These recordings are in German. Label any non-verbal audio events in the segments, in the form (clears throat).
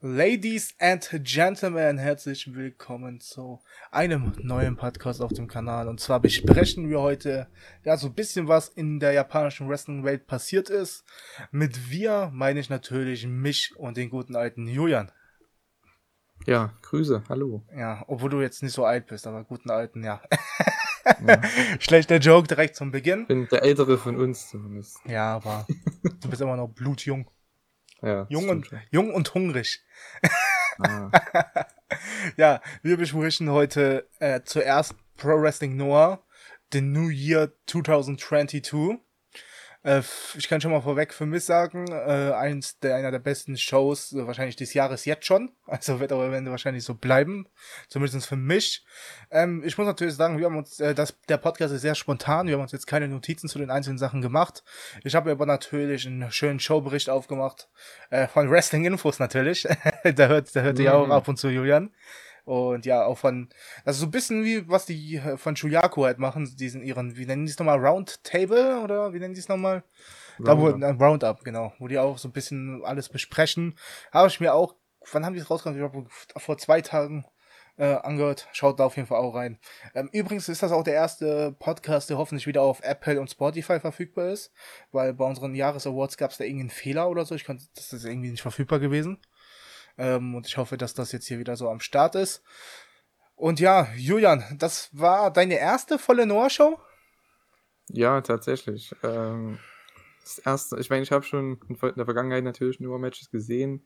Ladies and Gentlemen, herzlich willkommen zu einem neuen Podcast auf dem Kanal. Und zwar besprechen wir heute ja so ein bisschen was in der japanischen Wrestling-Welt passiert ist. Mit wir meine ich natürlich mich und den guten alten Julian. Ja, Grüße, hallo. Ja, obwohl du jetzt nicht so alt bist, aber guten alten, ja. ja. (laughs) Schlechter Joke direkt zum Beginn. Bin der ältere von uns zumindest. Ja, aber du bist immer noch blutjung. Ja, jung, und, jung und hungrig. Ah. (laughs) ja, wir besprechen heute äh, zuerst Pro Wrestling Noah, the New Year 2022. Äh, ich kann schon mal vorweg für mich sagen, äh, eins der, einer der besten Shows äh, wahrscheinlich des Jahres jetzt schon. (laughs) Also wird aber am Ende wahrscheinlich so bleiben. Zumindest für mich. Ähm, ich muss natürlich sagen, wir haben uns, äh, das, der Podcast ist sehr spontan. Wir haben uns jetzt keine Notizen zu den einzelnen Sachen gemacht. Ich habe aber natürlich einen schönen Showbericht aufgemacht. Äh, von Wrestling Infos natürlich. (laughs) da hört, da hört mhm. ihr auch ab und zu Julian. Und ja, auch von, also so ein bisschen wie, was die äh, von Shuyaku halt machen, diesen ihren, wie nennen die es nochmal, Roundtable oder wie nennen die es nochmal? Da wo, ein Roundup, genau, wo die auch so ein bisschen alles besprechen. Habe ich mir auch, wann haben die es rausgekommen? Vor zwei Tagen äh, angehört. Schaut da auf jeden Fall auch rein. Ähm, übrigens ist das auch der erste Podcast, der hoffentlich wieder auf Apple und Spotify verfügbar ist, weil bei unseren Jahresawards gab es da irgendeinen Fehler oder so. Ich konnte, das ist irgendwie nicht verfügbar gewesen. Ähm, und ich hoffe, dass das jetzt hier wieder so am Start ist. Und ja, Julian, das war deine erste volle Noah-Show? Ja, tatsächlich. Ähm, das erste, ich meine, ich habe schon in der Vergangenheit natürlich Noah-Matches gesehen.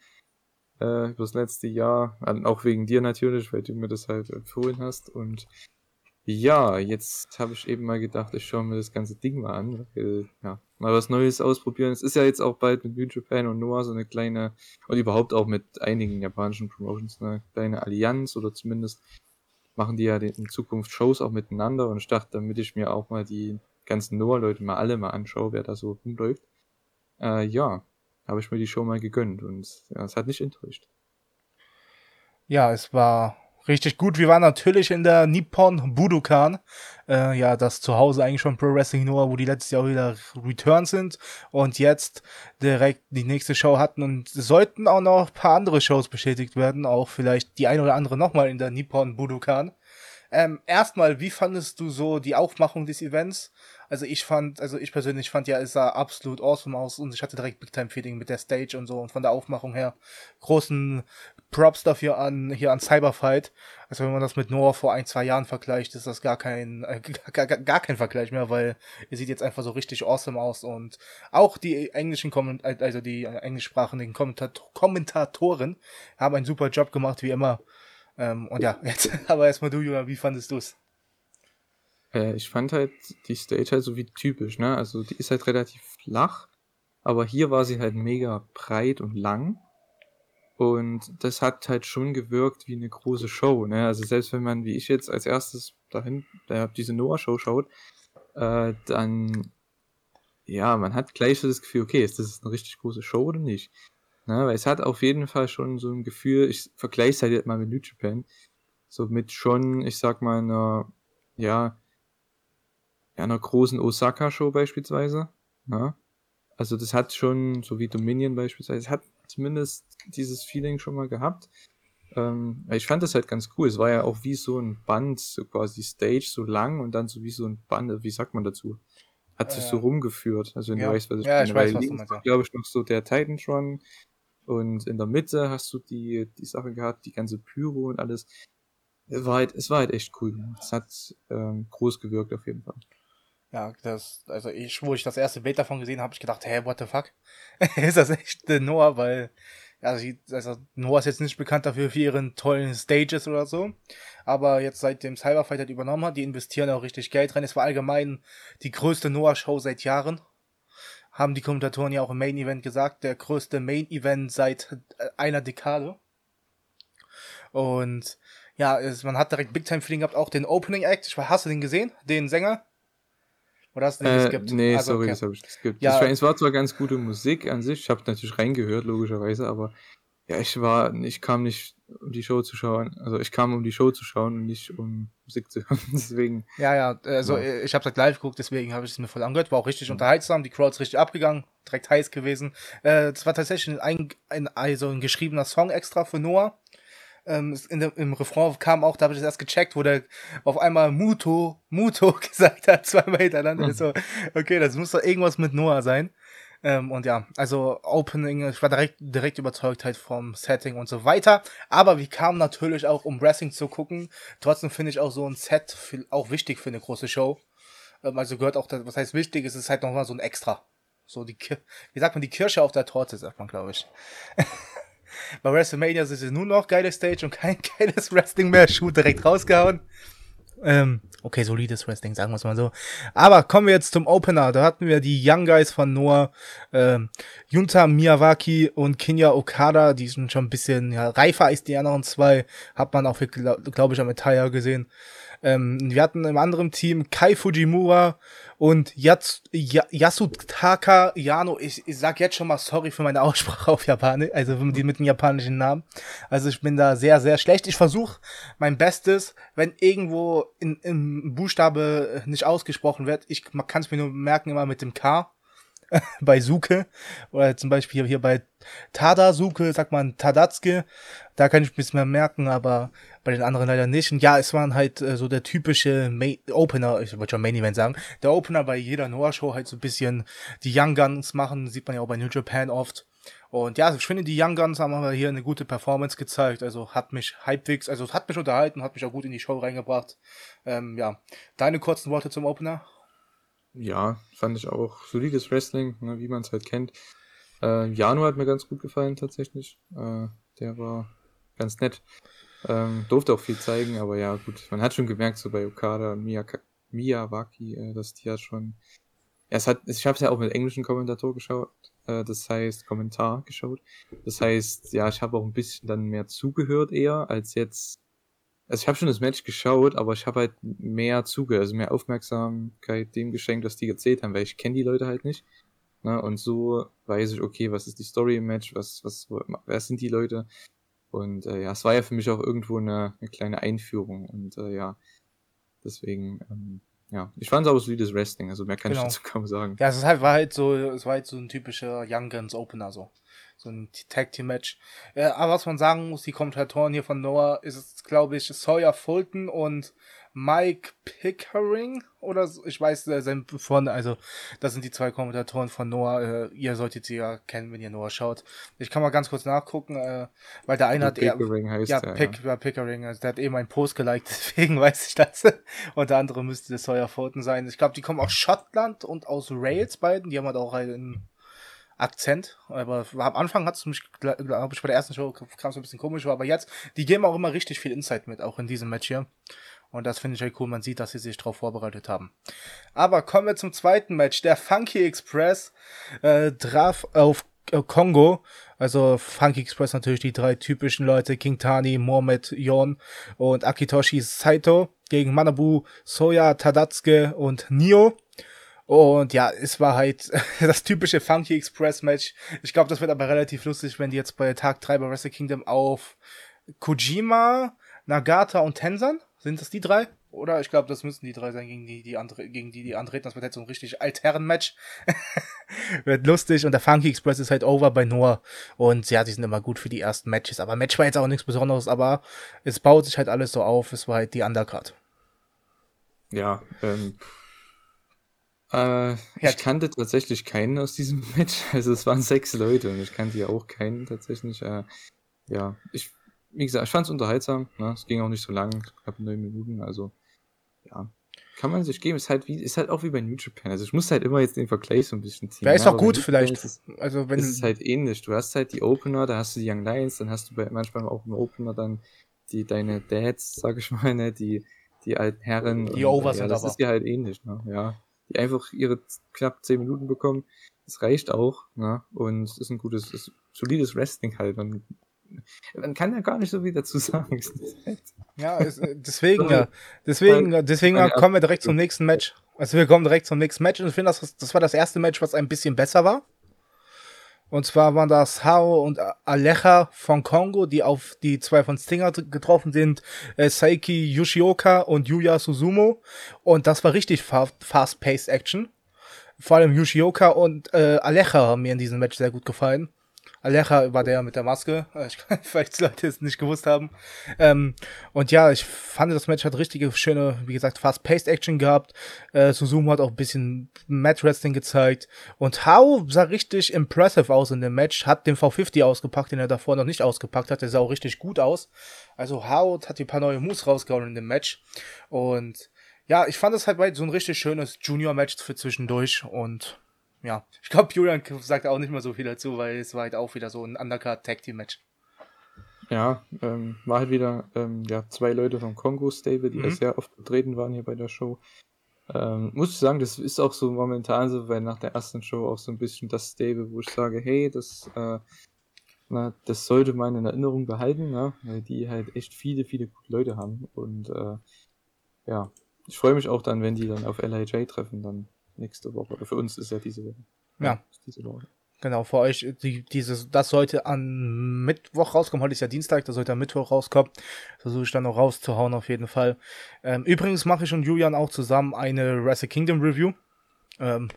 Äh, über das letzte Jahr. Auch wegen dir natürlich, weil du mir das halt empfohlen hast. Und ja, jetzt habe ich eben mal gedacht, ich schaue mir das ganze Ding mal an. Weil, ja, mal was Neues ausprobieren. Es ist ja jetzt auch bald mit New Japan und Noah so eine kleine, und überhaupt auch mit einigen japanischen Promotions eine kleine Allianz oder zumindest machen die ja in Zukunft Shows auch miteinander und ich dachte, damit ich mir auch mal die ganzen Noah-Leute mal alle mal anschaue, wer da so rumläuft. Äh, ja, habe ich mir die Show mal gegönnt und ja, es hat nicht enttäuscht. Ja, es war richtig gut. Wir waren natürlich in der Nippon Budokan. Äh, ja, das zu Hause eigentlich schon Pro Wrestling Noah, wo die letztes Jahr wieder Return sind und jetzt direkt die nächste Show hatten und sollten auch noch ein paar andere Shows bestätigt werden, auch vielleicht die ein oder andere nochmal in der Nippon Budokan. Ähm, erstmal, wie fandest du so die Aufmachung des Events? Also ich fand, also ich persönlich fand ja, es sah absolut awesome aus und ich hatte direkt Big Time Feeling mit der Stage und so und von der Aufmachung her großen Props dafür an, hier an Cyberfight. Also wenn man das mit Noah vor ein, zwei Jahren vergleicht, ist das gar kein, (laughs) äh, gar, gar, gar kein Vergleich mehr, weil er sieht jetzt einfach so richtig awesome aus und auch die englischen Komment also die englischsprachigen Kommentator Kommentatoren haben einen super Job gemacht, wie immer. Ähm, und ja, (laughs) jetzt aber erstmal du, Julia, wie fandest du es? Äh, ich fand halt die Stage halt so wie typisch, ne? Also die ist halt relativ flach, aber hier war sie halt mega breit und lang. Und das hat halt schon gewirkt wie eine große Show, ne? Also selbst wenn man, wie ich jetzt als erstes dahin, da diese Noah-Show schaut, äh, dann ja, man hat gleich so das Gefühl, okay, ist das eine richtig große Show oder nicht? Ne, weil es hat auf jeden Fall schon so ein Gefühl, ich vergleiche es halt jetzt mal mit New Japan, so mit schon, ich sag mal, einer, ja, einer großen Osaka-Show beispielsweise. Ne? Also das hat schon, so wie Dominion beispielsweise, es hat zumindest dieses Feeling schon mal gehabt. Ähm, ich fand das halt ganz cool. Es war ja auch wie so ein Band, so quasi Stage, so lang und dann so wie so ein Band, wie sagt man dazu? Hat sich so rumgeführt. Also wenn ja. du weißt, was ich ja, meine. Ich weiß, was du meinst, glaube ich, noch so der Titantron und in der Mitte hast du die, die Sache gehabt, die ganze Pyro und alles. Es war halt, es war halt echt cool. Es hat ähm, groß gewirkt auf jeden Fall. Ja, das, also ich, wo ich das erste Bild davon gesehen habe, ich gedacht, hä, what the fuck? (laughs) ist das echt äh, Noah? Weil, also, also Noah ist jetzt nicht bekannt dafür für ihren tollen Stages oder so. Aber jetzt seitdem Cyberfight halt übernommen hat, die investieren auch richtig Geld rein. Es war allgemein die größte Noah-Show seit Jahren haben die Kommentatoren ja auch im Main Event gesagt, der größte Main Event seit äh, einer Dekade. Und ja, es, man hat direkt Big Time Feeling gehabt, auch den Opening Act. Ich, hast du den gesehen? Den Sänger? Oder hast du den äh, geskippt? Nee, also, sorry, okay. das habe ich geskippt. Ja. Es war zwar ganz gute Musik an sich, ich habe natürlich reingehört, logischerweise, aber Ja, ich war, ich kam nicht, um die Show zu schauen. Also ich kam, um die Show zu schauen und nicht um Musik zu (laughs) hören. deswegen. Ja, ja, also ja. ich habe das live geguckt, deswegen habe ich es mir voll angehört. War auch richtig mhm. unterhaltsam, die Crowd ist richtig abgegangen, direkt heiß gewesen. Äh, das war tatsächlich ein, ein, also ein geschriebener Song extra für Noah. Ähm, der, Im Refrain kam auch, da habe ich das erst gecheckt, wo der auf einmal Muto, Muto (laughs) gesagt hat, zweimal hintereinander. Mhm. So, okay, das muss doch irgendwas mit Noah sein. Ähm, und ja, also Opening, ich war direkt, direkt überzeugt halt vom Setting und so weiter. Aber wir kamen natürlich auch, um Wrestling zu gucken. Trotzdem finde ich auch so ein Set für, auch wichtig für eine große Show. Ähm, also gehört auch, das, was heißt wichtig, es ist halt nochmal so ein Extra. So die, wie sagt man, die Kirsche auf der Torte, sagt man, glaube ich. (laughs) Bei WrestleMania ist es nur noch geile Stage und kein (laughs) geiles Wrestling mehr. Schuh direkt rausgehauen. Ähm, okay, solides Wrestling, sagen wir es mal so. Aber kommen wir jetzt zum Opener. Da hatten wir die Young Guys von Noah, ähm, Junta Miyawaki und Kinya Okada. Die sind schon ein bisschen ja, reifer als die anderen zwei. Hat man auch, glaube glaub ich, am Italia gesehen. Ähm, wir hatten im anderen Team Kai Fujimura und Yats Yasutaka Yano. Ich, ich sag jetzt schon mal sorry für meine Aussprache auf Japanisch, also die mit dem japanischen Namen. Also ich bin da sehr, sehr schlecht. Ich versuche mein Bestes, wenn irgendwo in, im Buchstabe nicht ausgesprochen wird. Ich kann es mir nur merken immer mit dem K (laughs) bei Suke oder zum Beispiel hier bei Tadasuke sagt man Tadatsuke. Da kann ich ein bisschen mehr merken, aber bei den anderen leider nicht. Und ja, es waren halt äh, so der typische Main Opener, ich wollte schon Main Event sagen, der Opener bei jeder Noah-Show halt so ein bisschen die Young Guns machen, sieht man ja auch bei New Japan oft. Und ja, ich finde, die Young Guns haben aber hier eine gute Performance gezeigt. Also hat mich halbwegs, also hat mich unterhalten, hat mich auch gut in die Show reingebracht. Ähm, ja, deine kurzen Worte zum Opener? Ja, fand ich auch solides Wrestling, ne, wie man es halt kennt. Äh, Janu hat mir ganz gut gefallen tatsächlich. Äh, der war ganz nett. Ähm, durfte auch viel zeigen, aber ja, gut. Man hat schon gemerkt, so bei Okada und Miyaka Miyawaki, äh, dass die ja schon. Ja, es hat, ich habe es ja auch mit englischen Kommentator geschaut, äh, das heißt Kommentar geschaut. Das heißt, ja, ich habe auch ein bisschen dann mehr zugehört eher, als jetzt also ich habe schon das Match geschaut, aber ich habe halt mehr zugehört, also mehr Aufmerksamkeit dem geschenkt, was die erzählt haben, weil ich kenne die Leute halt nicht. Ne? Und so weiß ich, okay, was ist die Story im Match, was, was, wer sind die Leute? Und äh, ja, es war ja für mich auch irgendwo eine, eine kleine Einführung. Und äh, ja, deswegen, ähm, ja, ich fand es aber solides Wrestling, also mehr kann genau. ich dazu kaum sagen. Ja, es halt, war halt so, es war halt so ein typischer Young Guns Opener so so ein Tag Team Match. Äh, aber was man sagen muss, die Kommentatoren hier von Noah ist, glaube ich, Sawyer Fulton und Mike Pickering oder so. Ich weiß äh, sein von, also das sind die zwei Kommentatoren von Noah. Äh, ihr solltet sie ja kennen, wenn ihr Noah schaut. Ich kann mal ganz kurz nachgucken, äh, weil der eine hat Pickering eher, heißt ja, der, Pick, ja. Pickering, also der hat eben einen Post geliked, (laughs) deswegen weiß ich das. und der andere müsste Sawyer Fulton sein. Ich glaube, die kommen aus Schottland und aus Rails beiden. Die haben halt auch einen Akzent. Aber am Anfang hat es mich, glaube ich, bei der ersten Show kam es ein bisschen komisch, aber jetzt, die geben auch immer richtig viel Insight mit, auch in diesem Match hier. Und das finde ich halt cool. Man sieht, dass sie sich darauf vorbereitet haben. Aber kommen wir zum zweiten Match. Der Funky Express äh, traf auf äh, Kongo. Also Funky Express natürlich die drei typischen Leute. King Tani, Mohamed Yon und Akitoshi Saito gegen Manabu, Soya, Tadatsuke und Nio. Und ja, es war halt (laughs) das typische Funky Express Match. Ich glaube, das wird aber relativ lustig, wenn die jetzt bei Tag 3 bei Wrestle Kingdom auf Kojima, Nagata und Tensan, sind das die drei? Oder ich glaube, das müssten die drei sein, gegen die, die andere, gegen die, die antreten. Das wird halt so ein richtig Altherren-Match. (laughs) wird lustig. Und der Funky Express ist halt over bei Noah. Und ja, die sind immer gut für die ersten Matches. Aber Match war jetzt auch nichts Besonderes, aber es baut sich halt alles so auf. Es war halt die Undercard. Ja, ähm, äh, ich kannte tatsächlich keinen aus diesem (laughs) Match. Also es waren sechs Leute und ich kannte ja auch keinen tatsächlich. Äh, ja, ich, wie gesagt, ich fand es unterhaltsam. Ne? Es ging auch nicht so lang, knapp neun Minuten. Also ja, kann man sich geben. Ist halt wie, ist halt auch wie bei New Japan. Also ich muss halt immer jetzt den Vergleich so ein bisschen ziehen. Ja, ist auch gut vielleicht. Ist also wenn ist es halt ähnlich. Du hast halt die Opener, da hast du die Young Lions, dann hast du bei, manchmal auch im Opener dann die deine Dads, sag ich mal, ne, die die alten Herren. Die Over ja, sind das aber. Ist ja halt ähnlich, ne? Ja die einfach ihre knapp 10 Minuten bekommen. Das reicht auch, ne? Und es ist ein gutes, ist solides Wrestling halt. Man, man kann ja gar nicht so viel dazu sagen. ja, es, äh, deswegen, ja. Deswegen, deswegen kommen wir direkt zum nächsten Match. Also wir kommen direkt zum nächsten Match und ich finde, das, das war das erste Match, was ein bisschen besser war. Und zwar waren das Hao und Alecha von Kongo, die auf die zwei von Stinger getroffen sind, äh, Saiki Yoshioka und Yuya Suzumo. Und das war richtig fa fast-paced Action. Vor allem Yoshioka und äh, Alecha haben mir in diesem Match sehr gut gefallen. Alecha war der mit der Maske, (laughs) ich, vielleicht die Leute es nicht gewusst haben. Ähm, und ja, ich fand, das Match hat richtige, schöne, wie gesagt, fast-paced Action gehabt. Äh, Suzumu hat auch ein bisschen Mat Wrestling gezeigt. Und Hao sah richtig impressive aus in dem Match, hat den V50 ausgepackt, den er davor noch nicht ausgepackt hat. Der sah auch richtig gut aus. Also Hao hat ein paar neue Moves rausgehauen in dem Match. Und ja, ich fand es halt so ein richtig schönes Junior-Match für zwischendurch und ja, ich glaube, Julian sagt auch nicht mal so viel dazu, weil es war halt auch wieder so ein Undercard Tag Team Match. Ja, ähm, war halt wieder ähm, ja, zwei Leute vom Kongo Stable, die mhm. ja sehr oft vertreten waren hier bei der Show. Ähm, muss ich sagen, das ist auch so momentan so, weil nach der ersten Show auch so ein bisschen das Stable, wo ich sage, hey, das, äh, na, das sollte man in Erinnerung behalten, ne? weil die halt echt viele, viele gute Leute haben. Und äh, ja, ich freue mich auch dann, wenn die dann auf LIJ treffen, dann nächste Woche. Oder für uns ist ja diese Woche. Ja. Diese Woche. Genau, für euch, die, dieses, das sollte an Mittwoch rauskommen. Heute ist ja Dienstag, das sollte am Mittwoch rauskommen. Versuche ich dann noch rauszuhauen, auf jeden Fall. Ähm, übrigens mache ich und Julian auch zusammen eine Wrestle Kingdom Review. Ähm,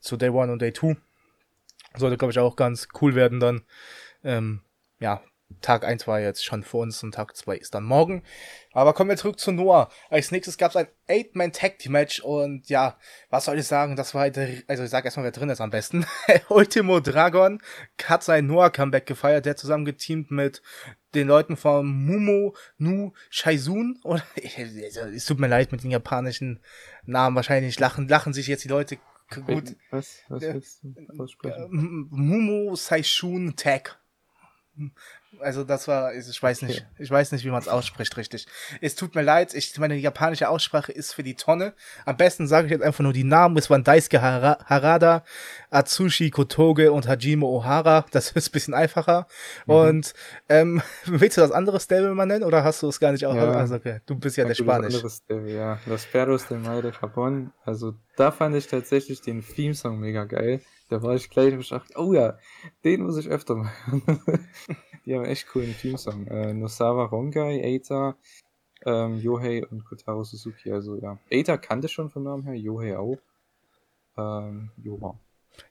zu Day 1 und Day 2. Sollte, glaube ich, auch ganz cool werden dann. Ähm, ja, Tag 1 war jetzt schon vor uns und Tag 2 ist dann morgen. Aber kommen wir zurück zu Noah. Als nächstes gab es ein 8-Man-Tag-Team-Match und ja, was soll ich sagen, das war halt, also ich sag erstmal, wer drin ist am besten. (laughs) Ultimo Dragon hat sein Noah-Comeback gefeiert, der zusammen geteamt mit den Leuten von Mumo Nu Shaizun (laughs) oder, es tut mir leid mit den japanischen Namen, wahrscheinlich lachen, lachen sich jetzt die Leute gut. Was, was willst du aussprechen? Mumo Saishun Tag also das war, ich weiß nicht, ich weiß nicht, wie man es ausspricht richtig. Es tut mir leid, ich meine japanische Aussprache ist für die Tonne. Am besten sage ich jetzt einfach nur die Namen. Es waren Daisuke Harada, Atsushi Kotoge und Hajime Ohara. Das ist ein bisschen einfacher. Mhm. Und ähm, (laughs) willst du das andere Stable mal nennen oder hast du es gar nicht auch? Ja, also okay, du bist ja der Spanisch. Das Stable, ja, Los Perros de Mar de Japón. Also da fand ich tatsächlich den Theme-Song mega geil. Da war ich gleich gedacht, oh ja, den muss ich öfter machen. (laughs) Die haben echt coolen Teamsong. Äh, Nosawa Rongai, Eita, ähm, Yohei und Kotaro Suzuki. Also ja. Eita kannte schon vom Namen her, Yohei auch. Ähm, Joha.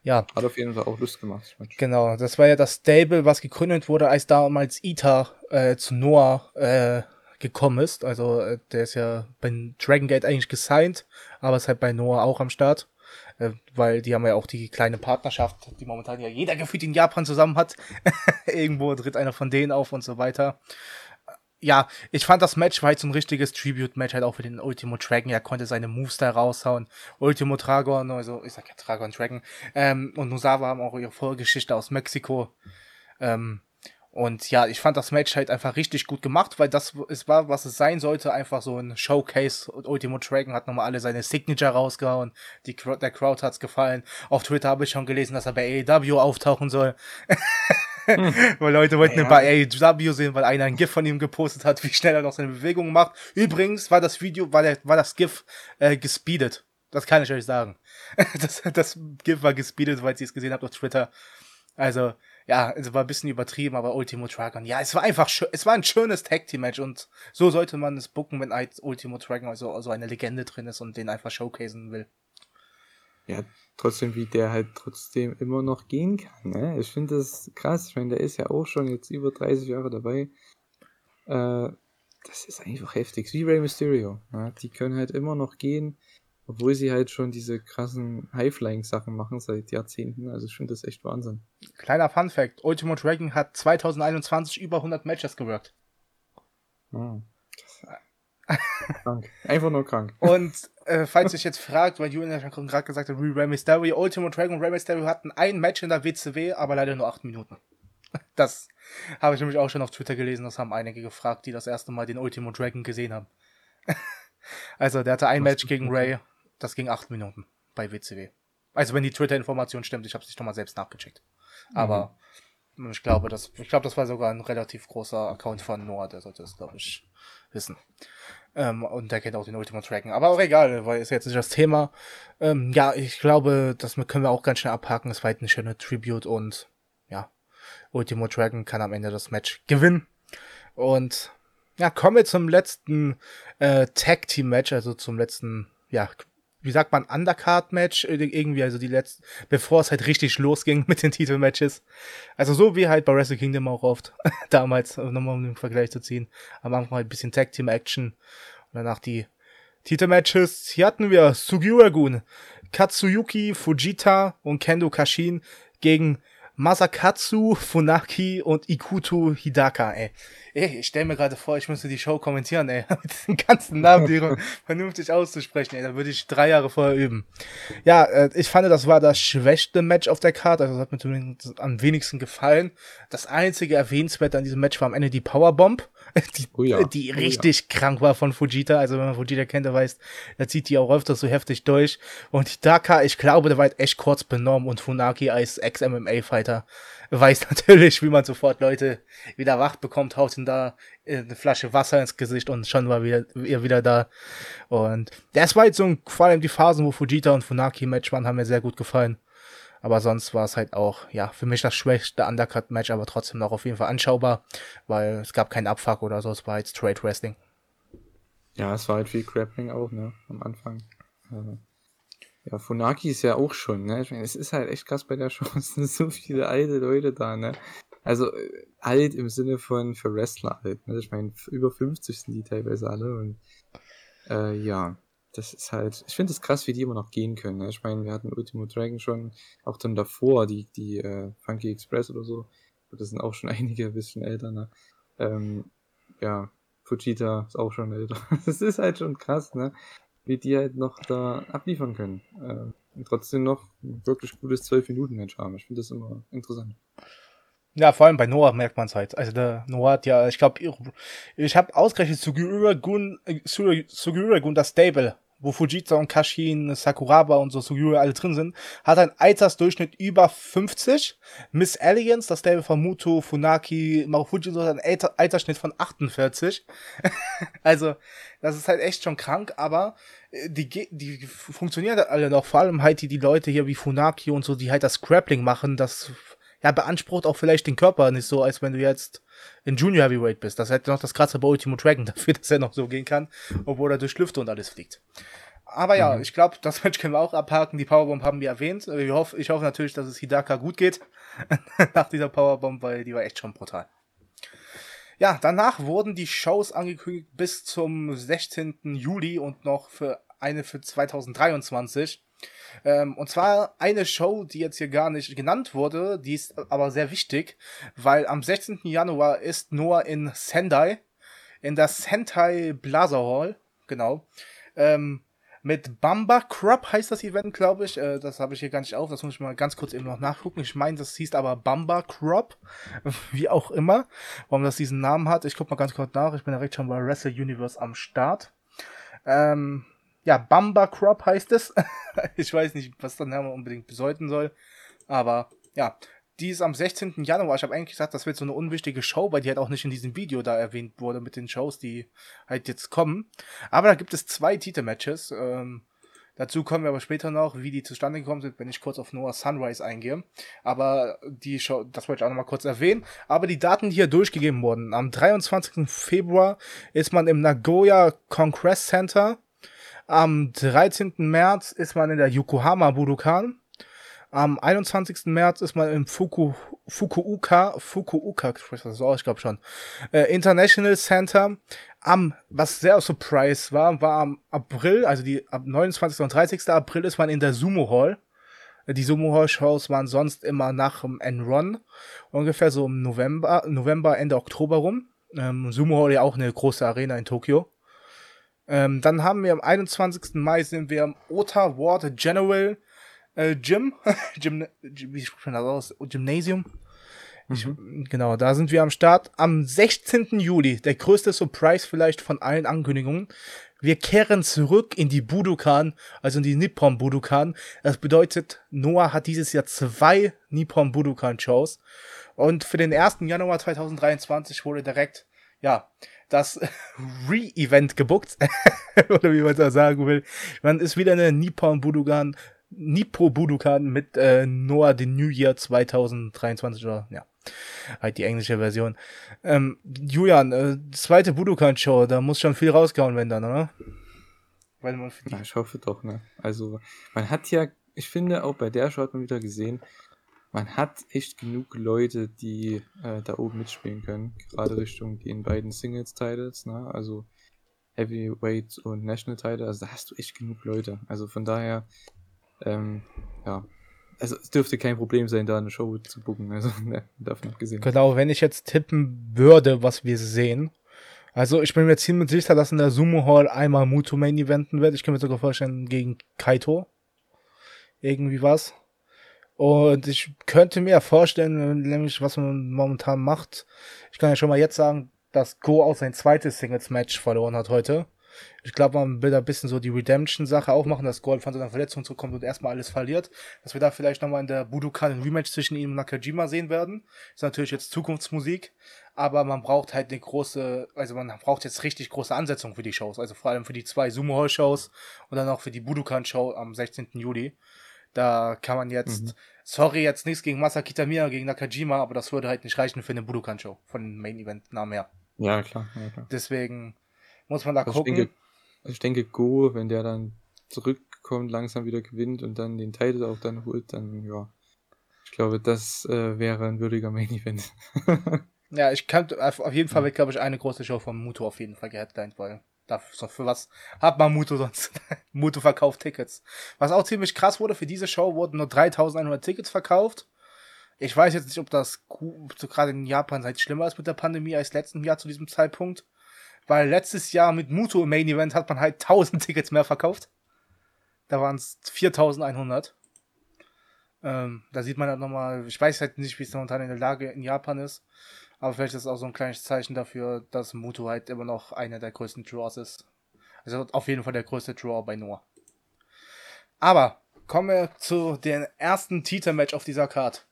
Ja. Hat auf jeden Fall auch Lust gemacht. Genau, das war ja das Stable, was gegründet wurde, als damals Ita äh, zu Noah äh, gekommen ist. Also äh, der ist ja bei Dragon Gate eigentlich gesigned, aber ist halt bei Noah auch am Start. Äh, weil die haben ja auch die kleine Partnerschaft, die momentan ja jeder gefühlt in Japan zusammen hat. (laughs) Irgendwo tritt einer von denen auf und so weiter. Ja, ich fand das Match war halt so ein richtiges Tribute-Match halt auch für den Ultimo Dragon. Er konnte seine Moves da raushauen. Ultimo Dragon, also ich sag ja Dragon Dragon. Ähm, und Nosawa haben auch ihre Vorgeschichte aus Mexiko. Ähm, und ja, ich fand das Match halt einfach richtig gut gemacht, weil das es war, was es sein sollte, einfach so ein Showcase. Ultimo Dragon hat nochmal alle seine Signature rausgehauen. Die, der Crowd hat's gefallen. Auf Twitter habe ich schon gelesen, dass er bei AEW auftauchen soll. hm. (laughs) weil Leute wollten ja. ihn bei AEW sehen, weil einer ein GIF von ihm gepostet hat, wie schnell er noch seine Bewegungen macht. Übrigens war das Video, war, der, war das GIF äh, gespeedet. Das kann ich euch sagen. (laughs) das, das GIF war gespeedet, weil ihr es gesehen habt auf Twitter. Also, ja, es war ein bisschen übertrieben, aber Ultimo Dragon, ja, es war einfach, es war ein schönes Tag Team Match und so sollte man es booken, wenn halt Ultimo Dragon also, also eine Legende drin ist und den einfach showcasen will. Ja, trotzdem, wie der halt trotzdem immer noch gehen kann, ne? Ich finde das krass, ich meine, der ist ja auch schon jetzt über 30 Jahre dabei. Äh, das ist einfach heftig, wie Rey Mysterio. Ja? Die können halt immer noch gehen obwohl sie halt schon diese krassen High-Flying-Sachen machen seit Jahrzehnten. Also ich finde das echt Wahnsinn. Kleiner Fun-Fact: Ultimo Dragon hat 2021 über 100 Matches gewirkt. Oh. (laughs) krank. Einfach nur krank. Und äh, falls sich jetzt fragt, weil Julian ja gerade gesagt hat, wie Rey Mysterio, Ultimo Dragon und Rey Mysterio hatten ein Match in der WCW, aber leider nur 8 Minuten. (laughs) Das habe ich nämlich auch schon auf Twitter gelesen, das haben einige gefragt, die das erste Mal den Ultimo Dragon gesehen haben. (laughs) also der hatte ein Match gegen Ray das ging acht Minuten bei WCW. Also wenn die Twitter-Information stimmt, ich habe es nicht nochmal selbst nachgecheckt. Aber mhm. ich glaube, das, ich glaube, das war sogar ein relativ großer Account von Noah, der sollte es, glaube ich, wissen. Ähm, und der kennt auch den Ultimate Dragon. Aber auch egal, weil ist jetzt nicht das Thema. Ähm, ja, ich glaube, das können wir auch ganz schnell abhaken. Es war halt eine schöne Tribute und ja, Ultimo Dragon kann am Ende das Match gewinnen. Und ja, kommen wir zum letzten äh, Tag Team Match, also zum letzten, ja, wie sagt man, Undercard-Match, irgendwie, also die letzten, bevor es halt richtig losging (laughs) mit den Titelmatches. Also so wie halt bei Wrestle Kingdom auch oft, (laughs) damals, nochmal um den Vergleich zu ziehen. Am Anfang halt ein bisschen Tag-Team-Action und danach die Titelmatches. Hier hatten wir Sugiura-gun, Katsuyuki Fujita und Kendo Kashin gegen Masakatsu, Funaki und Ikuto Hidaka, ey. Ey, ich stell mir gerade vor, ich müsste die Show kommentieren, ey. (laughs) Mit den ganzen Namen, die (laughs) vernünftig auszusprechen, ey. Da würde ich drei Jahre vorher üben. Ja, äh, ich fand, das war das schwächste Match auf der Karte. Also, das hat mir zumindest am wenigsten gefallen. Das einzige Erwähnenswerte an diesem Match war am Ende die Powerbomb. Die, oh ja. die richtig oh ja. krank war von Fujita. Also wenn man Fujita kennt, der weiß, er zieht die auch öfters so heftig durch. Und Hidaka, ich glaube, der war halt echt kurz benommen und Funaki als Ex-MMA-Fighter weiß (laughs) natürlich, wie man sofort Leute wieder wach bekommt, haut ihn da eine Flasche Wasser ins Gesicht und schon war wieder, er wieder da. Und das war jetzt so ein, vor allem die Phasen, wo Fujita und Funaki Match waren, haben mir sehr gut gefallen. Aber sonst war es halt auch, ja, für mich das schwächste Undercut-Match, aber trotzdem noch auf jeden Fall anschaubar, weil es gab keinen Abfuck oder so, es war halt Straight Wrestling. Ja, es war halt viel Grappling auch, ne, am Anfang. Ja, Funaki ist ja auch schon, ne? Ich meine, es ist halt echt krass bei der (laughs) Show, es sind so viele alte Leute da, ne? Also alt im Sinne von für Wrestler alt, ne? Ich meine, über 50 sind die teilweise alle und äh, ja, das ist halt, ich finde es krass, wie die immer noch gehen können. Ne? Ich meine, wir hatten Ultimo Dragon schon, auch dann davor, die, die äh, Funky Express oder so. Das sind auch schon (laughs) einige ein bisschen älter, ne? Ähm, ja, Fujita ist auch schon älter. (laughs) Das ist halt schon krass, ne? Wie die halt noch da abliefern können. Äh, und trotzdem noch ein wirklich gutes 12-Minuten-Match haben. Ich finde das immer interessant. Ja, vor allem bei Noah merkt man es halt. Also der Noah hat ja, ich glaube, ich habe ausgerechnet Sugiura äh, Gun, das Stable, wo Fujita und Kashin, Sakuraba und so Sugiura alle drin sind, hat einen Altersdurchschnitt über 50. Miss Elegance, das Stable von Muto, Funaki, Marufuji hat einen Altersschnitt von 48. (laughs) also, das ist halt echt schon krank, aber äh, die, die funktionieren halt alle noch. Vor allem halt die, die Leute hier wie Funaki und so, die halt das Grappling machen, das ja, beansprucht auch vielleicht den Körper nicht so, als wenn du jetzt in Junior Heavyweight bist. Das hätte noch das krasse bei Ultimo Dragon (laughs) dafür, dass er noch so gehen kann, obwohl er durch Lüfte und alles fliegt. Aber ja, mhm. ich glaube, das Match können wir auch abhaken. Die Powerbomb haben wir erwähnt. Ich hoffe, ich hoffe natürlich, dass es Hidaka gut geht (laughs) nach dieser Powerbomb, weil die war echt schon brutal. Ja, danach wurden die Shows angekündigt bis zum 16. Juli und noch für eine für 2023. Ähm, und zwar eine Show, die jetzt hier gar nicht genannt wurde, die ist aber sehr wichtig, weil am 16. Januar ist Noah in Sendai, in der Sentai Plaza Hall, genau. Ähm, mit Bamba Crop heißt das Event, glaube ich. Äh, das habe ich hier gar nicht auf. Das muss ich mal ganz kurz eben noch nachgucken. Ich meine, das hieß aber Bamba Crop. (laughs) Wie auch immer. Warum das diesen Namen hat. Ich gucke mal ganz kurz nach. Ich bin direkt schon bei Wrestle Universe am Start. Ähm, ja, Bamba Crop heißt es. (laughs) ich weiß nicht, was der Name unbedingt bedeuten soll. Aber ja, die ist am 16. Januar. Ich habe eigentlich gesagt, das wird so eine unwichtige Show, weil die halt auch nicht in diesem Video da erwähnt wurde mit den Shows, die halt jetzt kommen. Aber da gibt es zwei Titelmatches. Ähm, dazu kommen wir aber später noch, wie die zustande gekommen sind, wenn ich kurz auf Noah Sunrise eingehe. Aber die Show, das wollte ich auch nochmal kurz erwähnen. Aber die Daten, die hier durchgegeben wurden. Am 23. Februar ist man im Nagoya Congress Center am 13. März ist man in der Yokohama Budokan. Am 21. März ist man im Fuku, Fukuoka, Fukuoka, ich das auch, ich glaube schon, äh, International Center. Am, was sehr Surprise war, war am April, also die, am 29. und 30. April ist man in der Sumo Hall. Äh, die Sumo Hall Shows waren sonst immer nach dem Enron, ungefähr so im November, November, Ende Oktober rum. Ähm, Sumo Hall ja auch eine große Arena in Tokio. Ähm, dann haben wir am 21. Mai sind wir am Ota Ward General äh, Gym. (laughs) Gym wie spricht man das aus? Gymnasium. Ich, mhm. Genau, da sind wir am Start. Am 16. Juli, der größte Surprise vielleicht von allen Ankündigungen. Wir kehren zurück in die Budokan, also in die Nippon Budokan. Das bedeutet, Noah hat dieses Jahr zwei Nippon Budokan Shows. Und für den 1. Januar 2023 wurde direkt, ja, das (laughs) Re-Event gebuckt. (laughs) Oder wie man das sagen will. Man ist wieder eine Nippon Budokan, Nippo Budokan mit äh, Noah the New Year 2023 oder ja, Halt die englische Version. Ähm, Julian, äh, zweite Budokan-Show, da muss schon viel rausgehauen werden dann, oder? Weil man ja, ich hoffe doch, ne? Also, man hat ja, ich finde, auch bei der Show hat man wieder gesehen, man hat echt genug Leute, die äh, da oben mitspielen können. Gerade Richtung den beiden Singles-Titles, ne? Also Heavyweight und National Title. Also da hast du echt genug Leute. Also von daher, ähm, ja. Also es dürfte kein Problem sein, da eine Show zu bucken. Also (laughs) ne, davon abgesehen. Genau, wenn ich jetzt tippen würde, was wir sehen. Also ich bin mir ziemlich sicher, dass in der Sumo Hall einmal Muto Main Eventen wird. Ich kann mir sogar vorstellen, gegen Kaito. Irgendwie was. Und ich könnte mir vorstellen, nämlich was man momentan macht. Ich kann ja schon mal jetzt sagen, dass Go auch sein zweites Singles-Match verloren hat heute. Ich glaube, man will da ein bisschen so die Redemption-Sache auch machen, dass Go von seiner Verletzung zurückkommt und erstmal alles verliert. Dass wir da vielleicht nochmal in der Budokan ein Rematch zwischen ihm und Nakajima sehen werden. Ist natürlich jetzt Zukunftsmusik, aber man braucht halt eine große, also man braucht jetzt richtig große Ansetzung für die Shows. Also vor allem für die zwei Sumo Hall-Shows und dann auch für die Budokan-Show am 16. Juli. Da kann man jetzt, mhm. Sorry, jetzt nichts gegen Masakita Miya, gegen Nakajima, aber das würde halt nicht reichen für eine Budokan-Show von Main Event Namen her. Ja, klar, ja, klar. Deswegen muss man da also gucken. Ich denke, also ich denke, Go, wenn der dann zurückkommt, langsam wieder gewinnt und dann den Titel auch dann holt, dann ja. Ich glaube, das äh, wäre ein würdiger Main Event. (laughs) ja, ich kann auf jeden Fall, ja. glaube ich, eine große Show von Muto auf jeden Fall geheadlined, weil Dafür, für was hat man Muto sonst? (laughs) Muto verkauft Tickets. Was auch ziemlich krass wurde, für diese Show wurden nur 3100 Tickets verkauft. Ich weiß jetzt nicht, ob das gerade in Japan halt schlimmer ist mit der Pandemie als letzten Jahr zu diesem Zeitpunkt. Weil letztes Jahr mit Muto im Main Event hat man halt 1000 (laughs) Tickets mehr verkauft. Da waren es 4100. Ähm, da sieht man halt nochmal, ich weiß halt nicht, wie es momentan in der Lage in Japan ist. Aber vielleicht ist es auch so ein kleines Zeichen dafür, dass Muto halt immer noch einer der größten Draws ist. Also auf jeden Fall der größte Draw bei Noah. Aber kommen wir zu dem ersten Titelmatch auf dieser Card.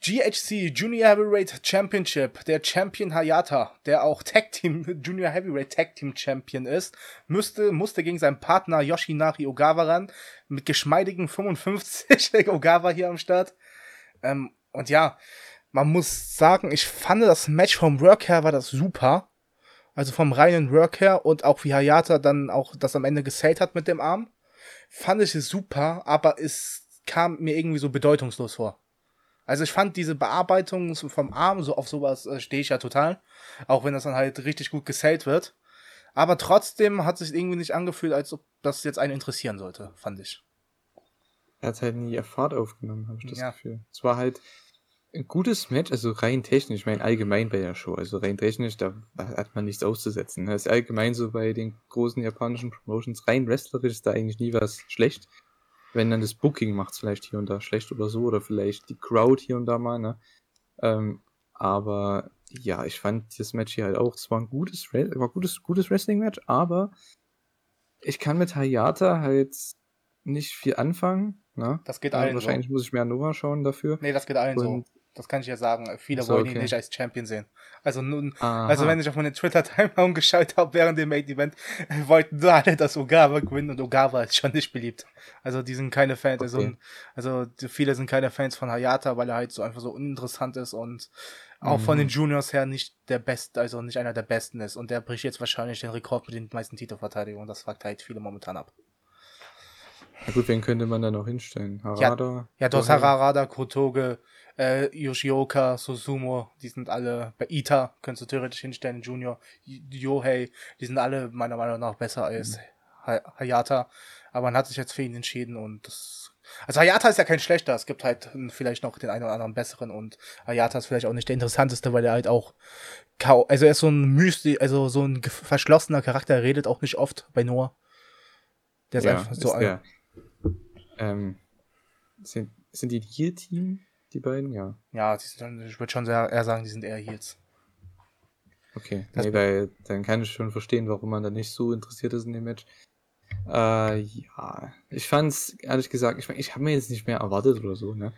GHC Junior Heavyweight Championship, der Champion Hayata, der auch Tag Team, (laughs) Junior Heavyweight Tag Team Champion ist, müsste, musste gegen seinen Partner Yoshinari Ogawa ran, mit geschmeidigen 55 (laughs) Ogawa hier am Start. Ähm, und ja, man muss sagen, ich fand das Match vom Work her war das super. Also vom reinen Work her und auch wie Hayata dann auch das am Ende gesellt hat mit dem Arm. Fand ich es super, aber es kam mir irgendwie so bedeutungslos vor. Also ich fand diese Bearbeitung vom Arm, so auf sowas äh, stehe ich ja total. Auch wenn das dann halt richtig gut gesellt wird. Aber trotzdem hat sich irgendwie nicht angefühlt, als ob das jetzt einen interessieren sollte, fand ich. Er hat halt nie Fahrt aufgenommen, habe ich das ja. Gefühl. Es war halt, ein gutes Match, also rein technisch, ich meine allgemein bei der Show, also rein technisch, da hat man nichts auszusetzen. Das ist allgemein so bei den großen japanischen Promotions, rein wrestlerisch ist da eigentlich nie was schlecht. Wenn dann das Booking macht vielleicht hier und da schlecht oder so, oder vielleicht die Crowd hier und da mal, ne? Ähm, aber ja, ich fand das Match hier halt auch, es war ein gutes, war gutes, gutes Wrestling-Match, aber ich kann mit Hayata halt nicht viel anfangen. Ne? Das geht allen Wahrscheinlich so. muss ich mehr Nova schauen dafür. Nee, das geht allen und so. Das kann ich ja sagen. Viele so, wollen okay. ihn nicht als Champion sehen. Also nun, also wenn ich auf meine Twitter-Timeline (laughs) geschaut habe während dem Main Event, (laughs) wollten alle, dass Ogawa gewinnt und Ogawa ist schon nicht beliebt. Also die sind keine Fans, also, okay. also, also viele sind keine Fans von Hayata, weil er halt so einfach so uninteressant ist und auch mhm. von den. Juniors her nicht der Beste, also nicht einer der Besten ist. Und der bricht jetzt wahrscheinlich den Rekord mit den meisten Titelverteidigungen. Das fragt halt viele momentan ab. Na gut, wen könnte man da noch hinstellen? Harada? Ja, ja du hast Harada, Kotoge, äh, Yoshioka, Susumu, die sind alle, bei Ita könntest du theoretisch hinstellen, Junior, Yohei, die sind alle meiner Meinung nach besser als mhm. Hayata. Aber man hat sich jetzt für ihn entschieden und das. Also Hayata ist ja kein schlechter, es gibt halt vielleicht noch den einen oder anderen besseren und Hayata ist vielleicht auch nicht der interessanteste, weil er halt auch also er ist so ein Mysti, also so ein verschlossener Charakter, er redet auch nicht oft bei Noah. Der ist ja, einfach so ist der, ähm, sind, sind die ein Heal-Team, die beiden? Ja. Ja, sind, ich würde schon sehr, eher sagen, die sind eher Heals. Okay, das nee, weil dann kann ich schon verstehen, warum man da nicht so interessiert ist in dem Match. Äh, ja, ich fand's, ehrlich gesagt, ich, ich habe mir jetzt nicht mehr erwartet oder so, ne?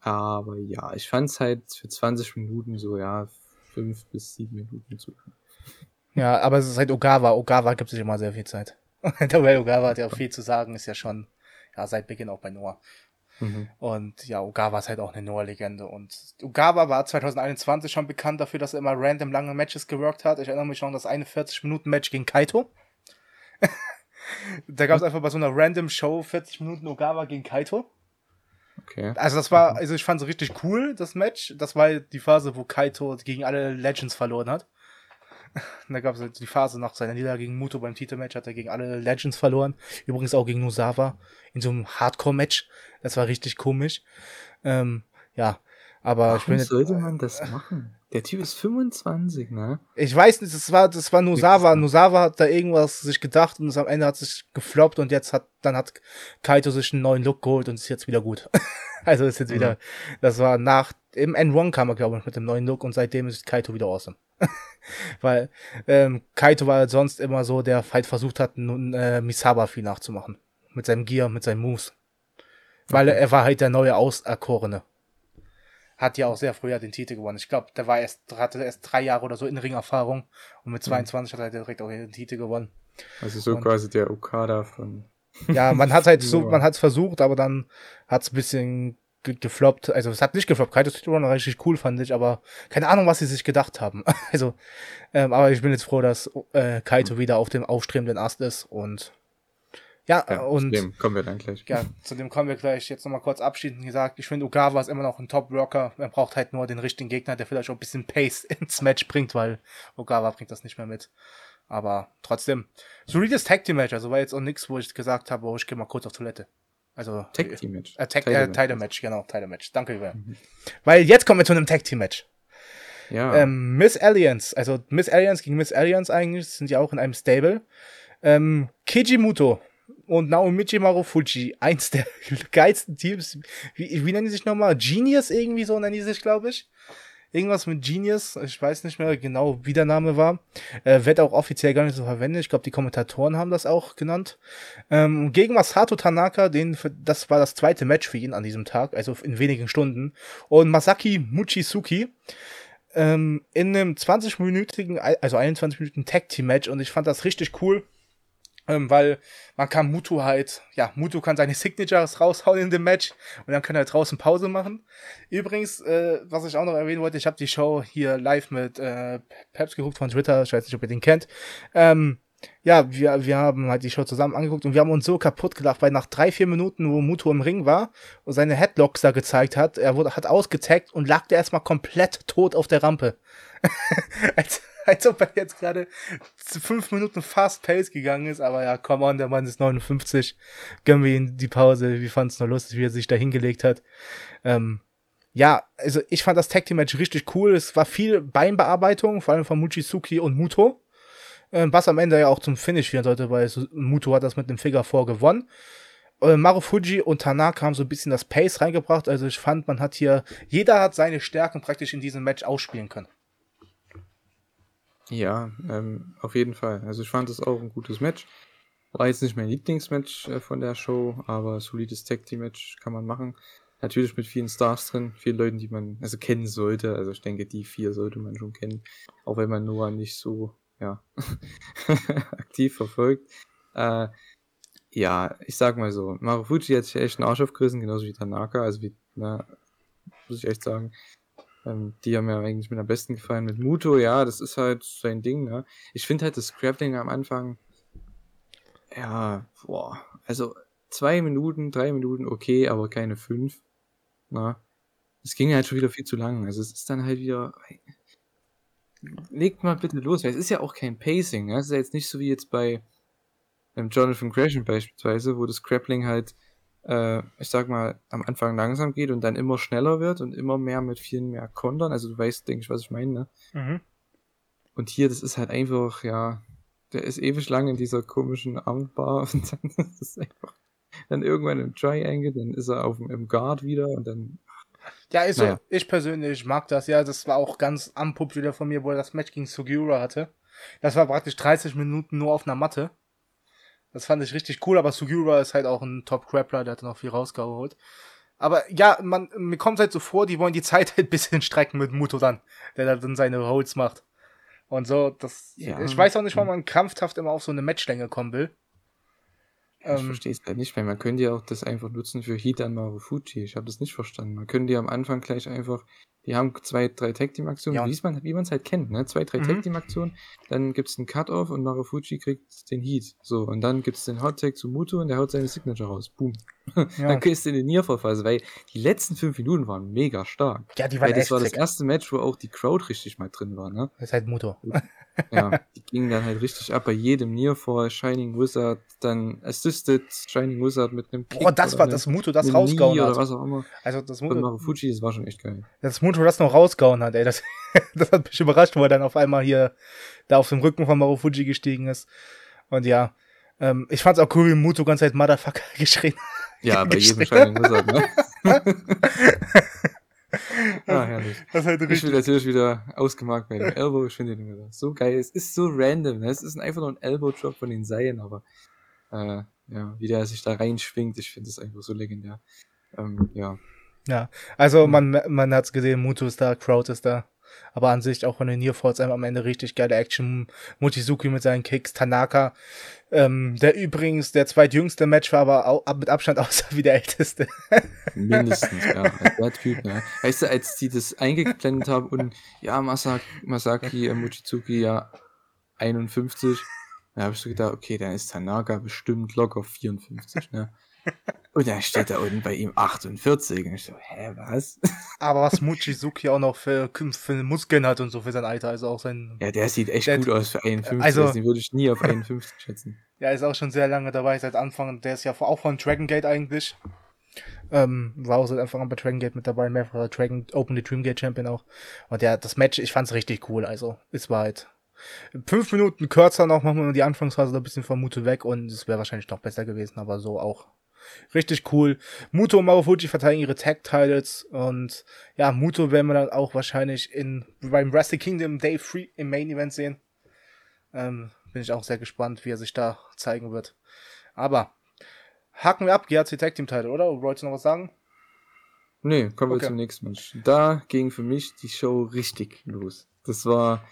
Aber ja, ich fand's halt für 20 Minuten so, ja, 5 bis 7 Minuten zu. Ja, aber es ist halt Ogawa. Ogawa gibt sich immer sehr viel Zeit. (laughs) Der Ogawa hat ja auch viel zu sagen, ist ja schon ja, seit Beginn auch bei Noah. Mhm. Und ja, Ogawa ist halt auch eine Noah-Legende. Und Ogawa war 2021 schon bekannt dafür, dass er immer random lange Matches geworkt hat. Ich erinnere mich noch an das 41-Minuten-Match gegen Kaito. (laughs) da gab es einfach bei so einer random Show 40 Minuten Ogawa gegen Kaito. Okay. Also das war, also ich fand es richtig cool, das Match. Das war die Phase, wo Kaito gegen alle Legends verloren hat. Da gab es die Phase nach seiner Niederlage gegen Muto beim Titelmatch, hat er gegen alle Legends verloren. Übrigens auch gegen Nusawa in so einem Hardcore-Match. Das war richtig komisch. Ähm, ja, aber Warum ich bin jetzt, sollte man das machen? Der Typ ist 25, ne? Ich weiß nicht, das war, das war Nusawa. Nusawa hat da irgendwas sich gedacht und am Ende hat sich gefloppt und jetzt hat, dann hat Kaito sich einen neuen Look geholt und ist jetzt wieder gut. (laughs) also ist jetzt wieder, das war nach, im N1 kam er, glaube ich, mit dem neuen Look und seitdem ist Kaito wieder awesome. (laughs) Weil, ähm, Kaito war sonst immer so, der halt versucht hat, nun, äh, Misaba viel nachzumachen. Mit seinem Gear, mit seinen Moves. Weil okay. er war halt der neue Auserkorene hat ja auch sehr früh den Titel gewonnen. Ich glaube, der war erst, hatte erst drei Jahre oder so in Ringerfahrung und mit 22 mhm. hat er direkt auch den Titel gewonnen. Also so und, quasi der Okada von. Ja, man hat halt (laughs) so, man hat es versucht, aber dann hat es ein bisschen ge gefloppt. Also es hat nicht gefloppt. Kaitos Titel war richtig cool, fand ich, aber keine Ahnung, was sie sich gedacht haben. (laughs) also, ähm, aber ich bin jetzt froh, dass äh, Kaito mhm. wieder auf dem aufstrebenden Ast ist und ja, ja und. Zu dem kommen wir dann gleich. Ja, zu dem kommen wir gleich. Jetzt nochmal kurz abschließend gesagt. Ich finde, Ugawa ist immer noch ein Top-Worker. Er braucht halt nur den richtigen Gegner, der vielleicht auch ein bisschen Pace (laughs) ins Match bringt, weil Ugawa bringt das nicht mehr mit. Aber trotzdem, solides Tag Team Match. Also war jetzt auch nichts, wo ich gesagt habe, oh, ich gehe mal kurz auf Toilette. Also Tag Team Match. Äh, Tag, äh, Title Match, genau, Title Match. Danke, mhm. Weil jetzt kommen wir zu einem Tag Team Match. Ja. Ähm, Miss Alliance, also Miss Alliance gegen Miss Alliance eigentlich, sind ja auch in einem Stable. Ähm, Kijimuto und Naomichi Marufuji, eins der (laughs) geilsten Teams. Wie, wie nennen die sich nochmal? Genius irgendwie so nennen die sich, glaube ich. Irgendwas mit Genius, ich weiß nicht mehr genau, wie der Name war. Äh, wird auch offiziell gar nicht so verwendet. Ich glaube, die Kommentatoren haben das auch genannt. Ähm, gegen Masato Tanaka, den, das war das zweite Match für ihn an diesem Tag, also in wenigen Stunden. Und Masaki Muchizuki ähm, in einem 20-minütigen, also 21 Minuten Tag Team Match und ich fand das richtig cool ähm, weil man kann Mutu halt, ja, Mutu kann seine (laughs) Signatures raushauen in dem Match und dann kann er draußen Pause machen. Übrigens, äh, was ich auch noch erwähnen wollte, ich habe die Show hier live mit äh, Peps geguckt von Twitter, ich weiß nicht, ob ihr den kennt. Ähm, ja, wir, wir haben halt die Show zusammen angeguckt und wir haben uns so kaputt gelacht, weil nach drei, vier Minuten, wo Mutu im Ring war und seine Headlocks da gezeigt hat, er wurde, hat ausgetaggt und lag der erstmal komplett tot auf der Rampe. (laughs) als, (laughs) als ob er jetzt gerade fünf Minuten fast pace gegangen ist, aber ja, come on, der Mann ist 59. Gönnen wir ihm die Pause. Wir fanden es nur lustig, wie er sich da hingelegt hat. Ähm, ja, also ich fand das Tag Team Match richtig cool. Es war viel Beinbearbeitung, vor allem von Muchizuki und Muto. Ähm, was am Ende ja auch zum Finish führen sollte, weil Muto hat das mit dem Figure 4 gewonnen. Äh, Marufuji und Tanaka haben so ein bisschen das Pace reingebracht. Also ich fand, man hat hier, jeder hat seine Stärken praktisch in diesem Match ausspielen können. Ja, ähm, auf jeden Fall. Also ich fand es auch ein gutes Match. War jetzt nicht mein Lieblingsmatch äh, von der Show, aber solides Tag Team Match kann man machen. Natürlich mit vielen Stars drin, vielen Leuten, die man also kennen sollte. Also ich denke, die vier sollte man schon kennen, auch wenn man Noah nicht so ja (laughs) aktiv verfolgt. Äh, ja, ich sag mal so, Marufuji hat sich echt einen Arsch aufgerissen, genauso wie Tanaka. Also wie, na, muss ich echt sagen. Ähm, die haben mir eigentlich mit am besten gefallen. Mit Muto, ja, das ist halt sein Ding, ne? Ich finde halt das Scrapping am Anfang, ja, boah, also zwei Minuten, drei Minuten, okay, aber keine fünf, na? Es ging halt schon wieder viel zu lang. Also es ist dann halt wieder, legt mal bitte los, weil es ist ja auch kein Pacing, ne? Es ist ja jetzt nicht so wie jetzt bei ähm, Jonathan Gresham beispielsweise, wo das Grappling halt äh, ich sag mal, am Anfang langsam geht und dann immer schneller wird und immer mehr mit vielen mehr Kontern. Also du weißt, denke ich, was ich meine, ne? Mhm. Und hier, das ist halt einfach, ja, der ist ewig lang in dieser komischen Armbar (laughs) und dann ist es einfach, dann irgendwann im Triangle, dann ist er auf dem, im Guard wieder und dann. Ja, ist naja. so. Ich persönlich mag das, ja. Das war auch ganz am Pup wieder von mir, wo er das Match gegen Sugiura hatte. Das war praktisch 30 Minuten nur auf einer Matte. Das fand ich richtig cool, aber Sugiura ist halt auch ein Top-Grappler, der hat auch viel rausgeholt. Aber ja, man, mir kommt halt so vor, die wollen die (laughs) Zeit halt ein bisschen strecken mit Muto dann, der da dann seine Holds macht. Und so, das, ja. ich weiß auch nicht, warum man krampfhaft immer auf so eine Matchlänge kommen will. Ich ähm, verstehe es halt nicht, weil man könnte ja auch das einfach nutzen für Hita Marufuji. Ich habe das nicht verstanden. Man könnte ja am Anfang gleich einfach die haben zwei, drei Tag Team Aktionen, ja. wie man es halt kennt, ne? Zwei, drei mhm. Tag Team Aktionen, dann gibt es einen Cut-Off und Marufuji kriegt den Heat. So, und dann gibt es den Hot Tag zu Muto und der haut seine Signature raus. Boom. (laughs) Ja. dann gehst du in den Nier verfassen, weil die letzten fünf Minuten waren mega stark. Ja, die waren weil das war das erste Match, wo auch die Crowd richtig mal drin war, ne? Das ist halt Muto. Ja, die gingen dann halt richtig ab bei jedem Nier vor Shining Wizard, dann Assisted Shining Wizard mit einem Kick. Oh, das war das Muto, das rausgehauen hat. Oder was auch immer. Also das Muto. Marufuji, das war schon echt geil. Das Muto das noch rausgehauen hat, ey. Das, (laughs) das hat mich überrascht, wo er dann auf einmal hier da auf dem Rücken von Marufuji gestiegen ist. Und ja, ähm, ich fand's auch cool, wie Muto ganz halt Motherfucker (laughs) geschrien Ja, bei jedem Shining Wizard, ne? (laughs) ah, herrlich. Das halt ich bin natürlich wieder ausgemacht bei dem Elbow. Ich finde den so geil. Es ist so random. Ne? Es ist einfach nur ein Elbow-Drop von den Seilen, aber äh, ja, wie der sich da reinschwingt, ich finde es einfach so legendär. Ähm, ja. Ja, also man, man hat es gesehen, Mutu ist da, Crowd ist da. Aber an sich auch von den Nearfalls am Ende richtig geile Action. Mochizuki mit seinen Kicks, Tanaka, ähm, der übrigens der zweitjüngste Match war, aber auch, mit Abstand (laughs) außer wie der älteste. Mindestens, ja. Der Typ, ne? Weißt du, als die das eingeblendet haben und ja, Masaki, Masaki äh, Mochizuki ja 51, da habe ich so gedacht, okay, dann ist Tanaka bestimmt locker 54, ne? Und dann steht da unten bei ihm 48. Und ich so, hä, was? (laughs) Aber was Mochizuki auch noch für, für Muskeln hat und so für sein Alter, also auch sein. Ja, der sieht echt der, gut aus für 51. Also, den würde ich nie auf 51 schätzen. Ja, ist auch schon sehr lange dabei, seit Anfang. Der ist ja auch von Dragon Gate eigentlich. Ähm, war auch seit Anfang an bei Dragon Gate mit dabei, mehrfacher Dragon Open the Dream Gate Champion auch. Und ja, das Match, ich fand's richtig cool, also, es war halt. Fünf Minuten kürzer noch, machen wir die Anfangsphase ein bisschen vom Mute weg und es wäre wahrscheinlich noch besser gewesen, aber so auch Richtig cool. Muto und Marufuji verteidigen ihre Tag-Titles und ja, Muto werden wir dann auch wahrscheinlich in, beim Wrestle Kingdom Day 3 im Main Event sehen. Ähm, bin ich auch sehr gespannt, wie er sich da zeigen wird. Aber haken wir ab, GHC Tag Team Title, oder? Wolltest du noch was sagen? Nee, kommen wir okay. zum nächsten Match. Da ging für mich die Show richtig los. Das war,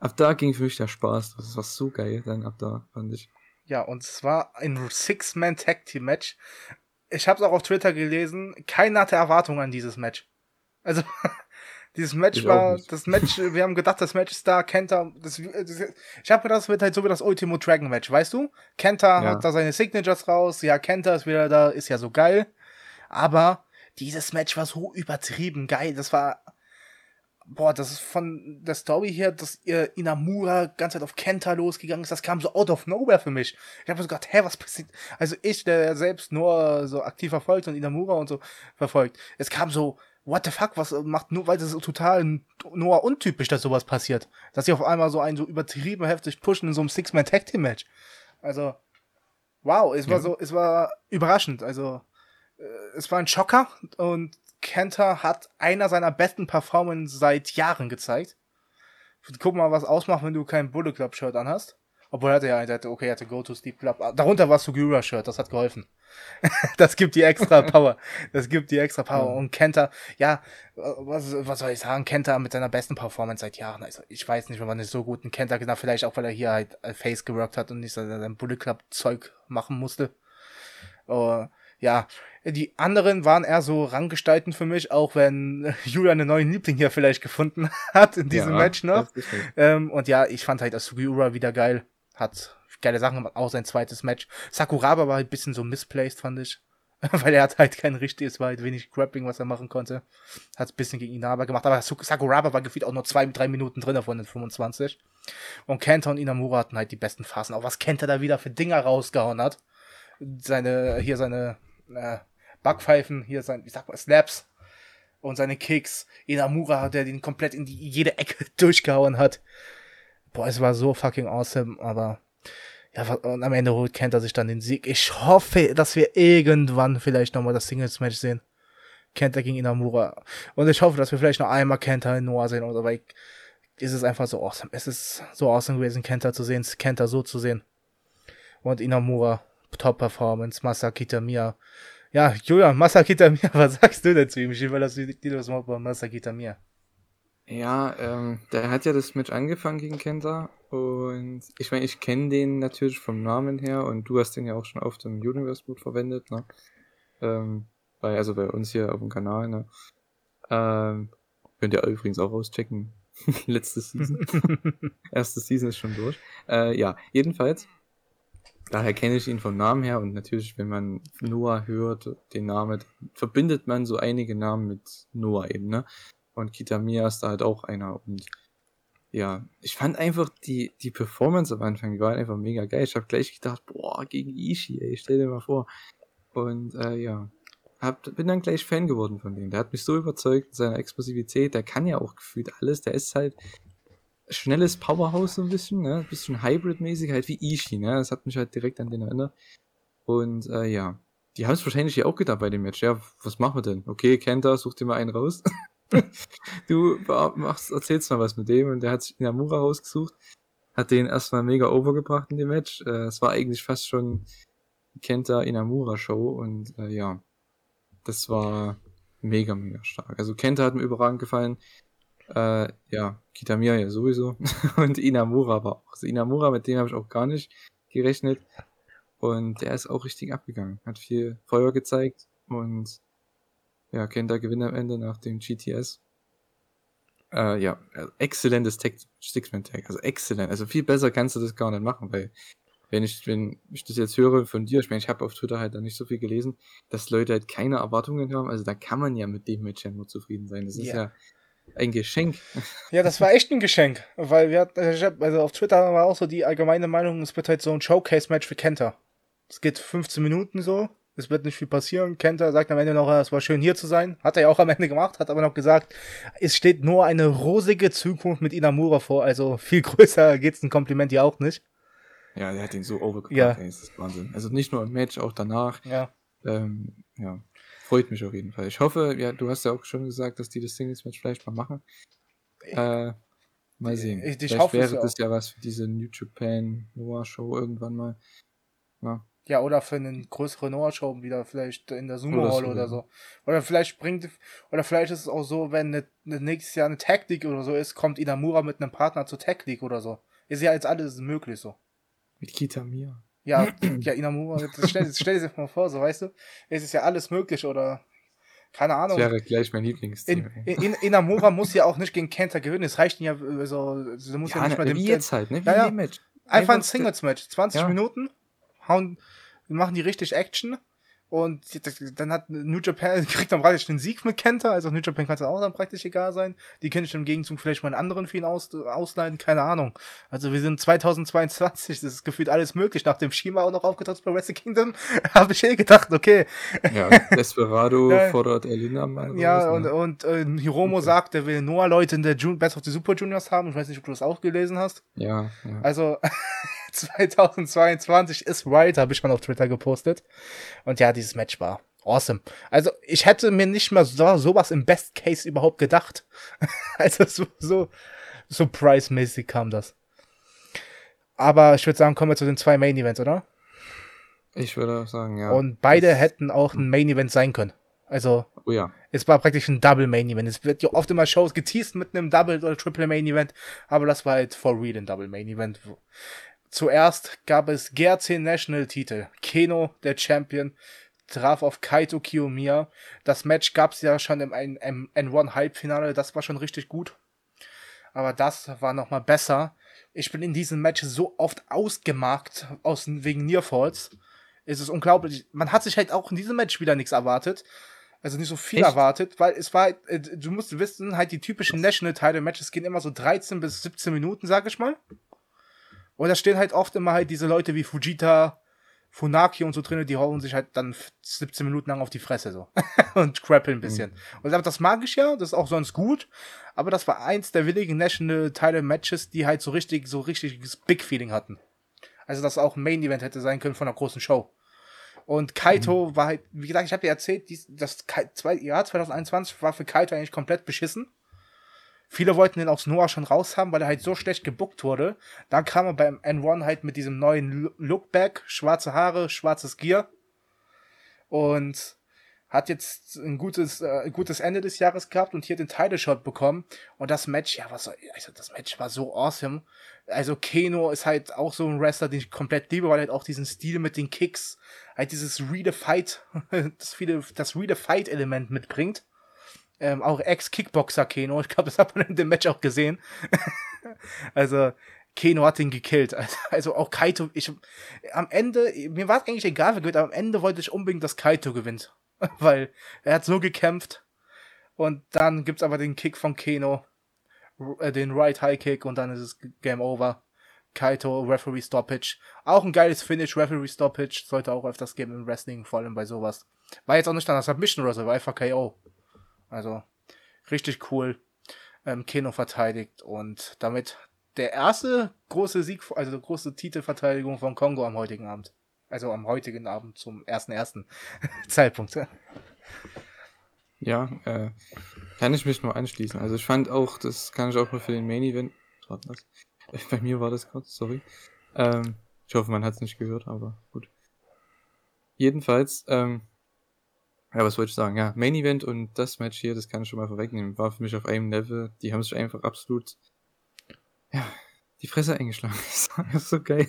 ab da ging für mich der Spaß. Das war so geil, dann ab da, fand ich. Ja, und zwar ein Six-Man-Tag-Team-Match. Ich habe es auch auf Twitter gelesen. Keiner hatte Erwartungen an dieses Match. Also, (laughs) dieses Match ich war, das Match, (laughs) wir haben gedacht, das Match ist da, Kenta, das, das, ich habe gedacht, das wird halt so wie das Ultimo Dragon Match, weißt du? Kenta ja. hat da seine Signatures raus, ja, Kenta ist wieder da, ist ja so geil. Aber dieses Match war so übertrieben geil. Das war, boah, das ist von der Story her, dass ihr Inamura ganz Zeit auf Kenta losgegangen ist, das kam so out of nowhere für mich. Ich habe so gedacht, hä, was passiert? Also ich, der selbst nur so aktiv verfolgt und Inamura und so verfolgt, es kam so, what the fuck, was macht nur, weil das so total nur untypisch, dass sowas passiert. Dass sie auf einmal so einen so übertrieben heftig pushen in so einem Six-Man-Tag-Team-Match. Also, wow, es war ja. so, es war überraschend, also, äh, es war ein Schocker und Kenta hat einer seiner besten Performances seit Jahren gezeigt. Guck mal, was ausmacht, wenn du kein Bullet Club Shirt anhast. Obwohl er hatte ja, er hatte, okay, er hatte Go to Steep Club. Darunter war Sugiura Shirt, das hat geholfen. (laughs) das gibt die extra (laughs) Power. Das gibt die extra Power. Und Kenta, ja, was, was soll ich sagen? Kenta mit seiner besten Performance seit Jahren. Also, ich weiß nicht, wenn man nicht so guten Kenta genau, vielleicht auch, weil er hier halt Face geworkt hat und nicht sein Bullet Club Zeug machen musste. Uh, ja, die anderen waren eher so Ranggestalten für mich, auch wenn (laughs) Julia einen neuen Liebling hier vielleicht gefunden (laughs) hat in diesem ja, Match noch. Ähm, und ja, ich fand halt das Sugiura wieder geil. Hat geile Sachen gemacht, auch sein zweites Match. Sakuraba war halt ein bisschen so misplaced, fand ich. (laughs) Weil er hat halt kein richtiges, war halt wenig Grappling, was er machen konnte. Hat ein bisschen gegen Inaba gemacht, aber Sakuraba war gefühlt auch nur zwei, drei Minuten drin von den 25. Und Kenta und Inamura hatten halt die besten Phasen. Auch was Kenta da wieder für Dinger rausgehauen hat. Seine, hier seine, äh, Backpfeifen, hier sein, wie sagt man, Snaps und seine Kicks. Inamura, der den komplett in die, jede Ecke (laughs) durchgehauen hat. Boah, es war so fucking awesome, aber ja, und am Ende holt Kenta sich dann den Sieg. Ich hoffe, dass wir irgendwann vielleicht nochmal das Singles-Match sehen. Kenta gegen Inamura. Und ich hoffe, dass wir vielleicht noch einmal Kenta in Noah sehen oder weil ist es einfach so awesome. Es ist so awesome gewesen, Kenta zu sehen, Kenta so zu sehen. Und Inamura, Top Performance, Masaki Tamiya, ja, Julian, Masakita Mia, (laughs) was sagst du dazu ihm? Ich überlasse dir das mal bei Masakita Mia. Ja, ähm, der hat ja das Match angefangen gegen Kenta und ich meine, ich kenne den natürlich vom Namen her und du hast den ja auch schon auf dem Universe Boot verwendet, ne? Ähm, bei, also bei uns hier auf dem Kanal, ne? Ähm, könnt ihr übrigens auch auschecken. (laughs) Letzte Season. (laughs) Erste Season ist schon durch. Äh, ja, jedenfalls. Daher kenne ich ihn vom Namen her und natürlich, wenn man Noah hört, den Namen, verbindet man so einige Namen mit Noah eben, ne? Und Kitamiya ist da halt auch einer und ja, ich fand einfach die, die Performance am Anfang, die war einfach mega geil. Ich habe gleich gedacht, boah, gegen Ishii, ey, stell dir mal vor. Und äh, ja, hab, bin dann gleich Fan geworden von dem. Der hat mich so überzeugt mit seiner Explosivität. Der kann ja auch gefühlt alles. Der ist halt schnelles Powerhouse so ein bisschen, ne? Ein bisschen Hybrid-mäßig, halt wie Ishii, ne? Das hat mich halt direkt an den erinnert. Und äh, ja, die haben es wahrscheinlich ja auch gedacht bei dem Match. Ja, was machen wir denn? Okay, Kenta, such dir mal einen raus. (laughs) du machst, erzählst mal was mit dem und der hat sich Inamura rausgesucht, hat den erstmal mega overgebracht in dem Match. Äh, es war eigentlich fast schon Kenta Inamura Show und äh, ja, das war mega, mega stark. Also Kenta hat mir überragend gefallen. Äh, ja, Kitamiya ja sowieso. (laughs) und Inamura war auch. Also Inamura, mit dem habe ich auch gar nicht gerechnet. Und der ist auch richtig abgegangen. Hat viel Feuer gezeigt und ja, Kenta gewinnt am Ende nach dem GTS. Äh, ja, also exzellentes Six-Man-Tag. Also exzellent. Also viel besser kannst du das gar nicht machen, weil wenn ich, wenn ich das jetzt höre von dir, ich meine, ich habe auf Twitter halt da nicht so viel gelesen, dass Leute halt keine Erwartungen haben. Also da kann man ja mit dem Match ja nur zufrieden sein. Das ist ja, ein Geschenk. (laughs) Ja, das war echt ein Geschenk, weil wir hatten, also auf Twitter war auch so die allgemeine Meinung, es wird halt so ein Showcase-Match für Kenta. Es geht 15 Minuten so, es wird nicht viel passieren. Kenta sagt am Ende noch, es war schön hier zu sein. Hat er ja auch am Ende gemacht, hat aber noch gesagt, es steht nur eine rosige Zukunft mit Inamura vor. Also viel (laughs) größer geht's ein Kompliment ja auch nicht. Ja, der hat ihn so overgebracht, ja. ey, das ist Wahnsinn. Also nicht nur im Match, auch danach. Ja. Ähm, ja, freut mich auf jeden Fall. Ich hoffe, ja, du hast ja auch schon gesagt, dass die das Singles-Match vielleicht mal machen. Äh, mal sehen. Ich, ich vielleicht hoffe wäre das ja was für diese New Japan Noah Show irgendwann mal. Ja. Ja, oder für eine größere Noah-Show wieder, vielleicht in der Sumo Hall oder, so. Oder vielleicht bringt, oder vielleicht ist es auch so, wenn ne, ne nächstes Jahr eine Tag League oder so ist, kommt Inamura mit einem Partner zur Tag League oder so. Ist ja jetzt alles möglich so. Mit Kitamir. Ja, (clears throat) ja, Inamura, stell, stell dir das mal vor, so weißt du. Es ist ja alles möglich oder keine Ahnung. Das wäre gleich mein Lieblingsteam. In, in, Inamura muss ja auch nicht gegen Kenta gewinnen. Es reicht ja so, also, muss ja, ja nicht mal dem. Wie jetzt halt, ne? Wie ja, ja. Match. Einfach ein Singles-Match. 20 ja. Minuten. Hauen, machen die richtig Action. Und dann hat New Japan, (laughs) kriegt dann praktisch den Sieg mit Kenta, also New Japan kann es auch dann praktisch egal sein. Die können ich im Gegenzug vielleicht mal einen anderen ihn aus, ausleihen, keine Ahnung. Also wir sind 2022, das ist gefühlt alles möglich. Nach dem Shima auch noch aufgetaucht bei Wrestle Kingdom, (laughs) habe ich eh gedacht, okay. Ja, (laughs) Desperado fordert Elina mal. Ja, und, und äh, Hiromo okay. sagt, er will Noah Leute in der Jun Best of the Super Juniors haben. Ich weiß nicht, ob du das auch gelesen hast. Ja. ja. Also 2022 ist right, habe ich mal auf Twitter gepostet. Und ja, dieses Match war awesome. Also ich hätte mir nicht mal so, sowas im Best Case überhaupt gedacht. (laughs) also so, so, Price-mäßig kam das. Aber ich würde sagen, kommen wir zu den zwei Main Events, oder? Ich würde sagen, ja. Und beide das hätten auch ein Main Event sein können. Also, oh ja. es war praktisch ein Double Main Event. Es wird ja oft immer Shows geteased mit einem Double oder Triple Main Event, aber das war halt for real ein Double Main Event. Zuerst gab es GRC National Titel. Keno, der Champion, traf auf Kaito Kiyomiya. Das Match gab es ja schon im N1 Halbfinale, das war schon richtig gut. Aber das war nochmal besser. Ich bin in diesem Match so oft ausgemarkt aus, wegen Nearfalls. Es ist unglaublich. Man hat sich halt auch in diesem Match wieder nichts erwartet. Also nicht so viel Echt? erwartet, weil es war, äh, du musst wissen, halt die typischen National Title Matches gehen immer so 13 bis 17 Minuten, sag ich mal. Und da stehen halt oft immer halt diese Leute wie Fujita, Funaki und so drin, die hauen sich halt dann 17 Minuten lang auf die Fresse so (laughs) und crappeln ein bisschen. Mhm. Und das mag ich ja, das ist auch sonst gut, aber das war eins der willigen National Title Matches, die halt so richtig, so richtiges Big Feeling hatten. Also, dass auch ein Main Event hätte sein können von einer großen Show. Und Kaito mhm. war halt, wie gesagt, ich habe dir erzählt, dies, das Jahr 2021 war für Kaito eigentlich komplett beschissen. Viele wollten den aus Noah schon raus haben, weil er halt so schlecht gebuckt wurde. Dann kam er beim N1 halt mit diesem neuen Lookback, schwarze Haare, schwarzes Gear. Und hat jetzt ein gutes, äh, gutes Ende des Jahres gehabt und hier den Title Shot bekommen. Und das Match, ja, was soll, also das Match war so awesome. Also Keno ist halt auch so ein Wrestler, den ich komplett liebe, weil er halt auch diesen Stil mit den Kicks, halt dieses Read-a-Fight, (laughs) das viele, das Read-a-Fight-Element mitbringt. Ähm, auch Ex-Kickboxer Keno, ich glaube, das hat man in dem Match auch gesehen. (laughs) also, Keno hat ihn gekillt. (laughs) Also, auch Kaito, ich, am Ende, mir war es eigentlich egal, wer gewinnt, aber am Ende wollte ich unbedingt, dass Kaito gewinnt. (laughs) Weil er hat so gekämpft. Und dann gibt's aber den Kick von Keno, äh, den Right High Kick und dann ist es Game Over. Kaito, Referee Stoppage. Auch ein geiles Finish, Referee Stoppage. Sollte auch öfters geben im Wrestling, vor allem bei sowas. War jetzt auch nicht an der Submission oder so, einfach KO. Also, richtig cool. Ähm, Keno verteidigt und damit der erste große Sieg, also große Titelverteidigung von Kongo am heutigen Abend. Also am heutigen Abend zum ersten ersten (laughs) Zeitpunkt. Ja, äh, kann ich mich nur anschließen. Also ich fand auch, das kann ich auch mal für den Main Event. Warte, was? (laughs) Bei mir war das kurz, sorry. Ähm, ich hoffe, man hat es nicht gehört, aber gut. Jedenfalls, ähm, ja, was wollte ich sagen? Ja, Main Event und das Match hier, das kann ich schon mal vorwegnehmen, war für mich auf einem Level. Die haben sich einfach absolut, ja, die Fresse eingeschlagen. (laughs) Das war so geil.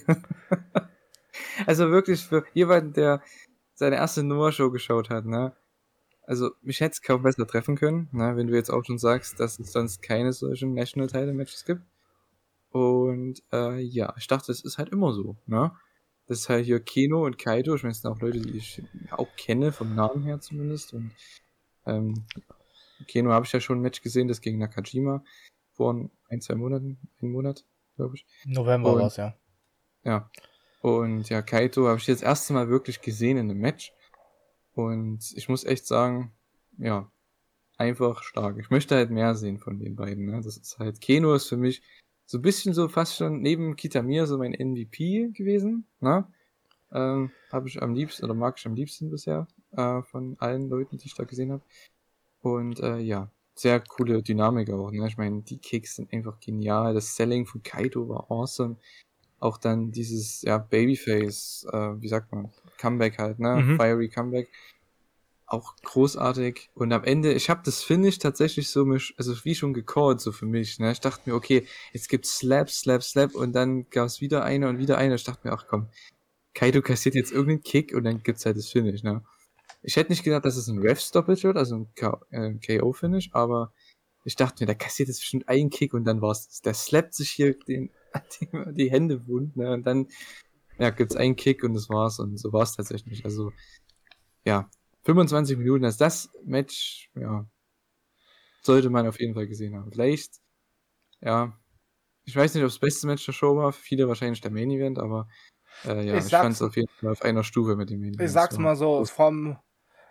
also wirklich für jemanden, der seine erste Nummer-Show geschaut hat, ne? Also, mich hätte es kaum besser treffen können, ne? wenn du jetzt auch schon sagst, dass es sonst keine solchen National-Title-Matches gibt. Und äh, ja, ich dachte, es ist halt immer so, ne? Das ist halt hier Keno und Kaito. Ich meine, es sind auch Leute, die ich auch kenne, vom Namen her zumindest. Und ähm, Keno habe ich ja schon ein Match gesehen, das gegen Nakajima vor ein, zwei Monaten, einen Monat, glaube ich. November war es, ja. Ja. Und ja, Kaito habe ich jetzt das erste Mal wirklich gesehen in einem Match. Und ich muss echt sagen, ja, einfach stark. Ich möchte halt mehr sehen von den beiden. Ne? Das ist halt, Keno ist für mich so ein bisschen so fast schon neben Kitamir so mein MVP gewesen. Ne? Ähm, habe ich am liebsten oder mag ich am liebsten bisher äh, von allen Leuten, die ich da gesehen habe. Und äh, ja, sehr coole Dynamik auch. Ne? Ich meine, die Kicks sind einfach genial. Das Selling von Kaito war awesome. Auch dann dieses ja, Babyface, äh, wie sagt man, Comeback halt, ne? Mhm. Fiery Comeback. Auch großartig. Und am Ende, ich habe das Finish tatsächlich so, mich, also wie schon gecallt, so für mich. Ne? Ich dachte mir, okay, jetzt gibt's Slap, Slap, Slap und dann gab's wieder eine und wieder eine. Ich dachte mir, ach komm, Kaido kassiert jetzt irgendeinen Kick und dann gibt's halt das Finish, ne? Ich hätte nicht gedacht, dass es ein Ref-Stoppage wird, also ein KO-Finish, äh, aber ich dachte mir, der kassiert jetzt bestimmt einen Kick und dann war's. Der slappt sich hier den, (laughs) die Hände wund, ne? Und dann ja, gibt's einen Kick und das war's. Und so war's tatsächlich. Also, ja, 25 Minuten als das Match, ja, sollte man auf jeden Fall gesehen haben. Vielleicht, ja, ich weiß nicht, ob das beste Match der Show war. Viele wahrscheinlich der Main Event, aber äh, ja, ich, ich fand es auf jeden Fall auf einer Stufe mit dem Main Event. Ich sag's mal so, vom,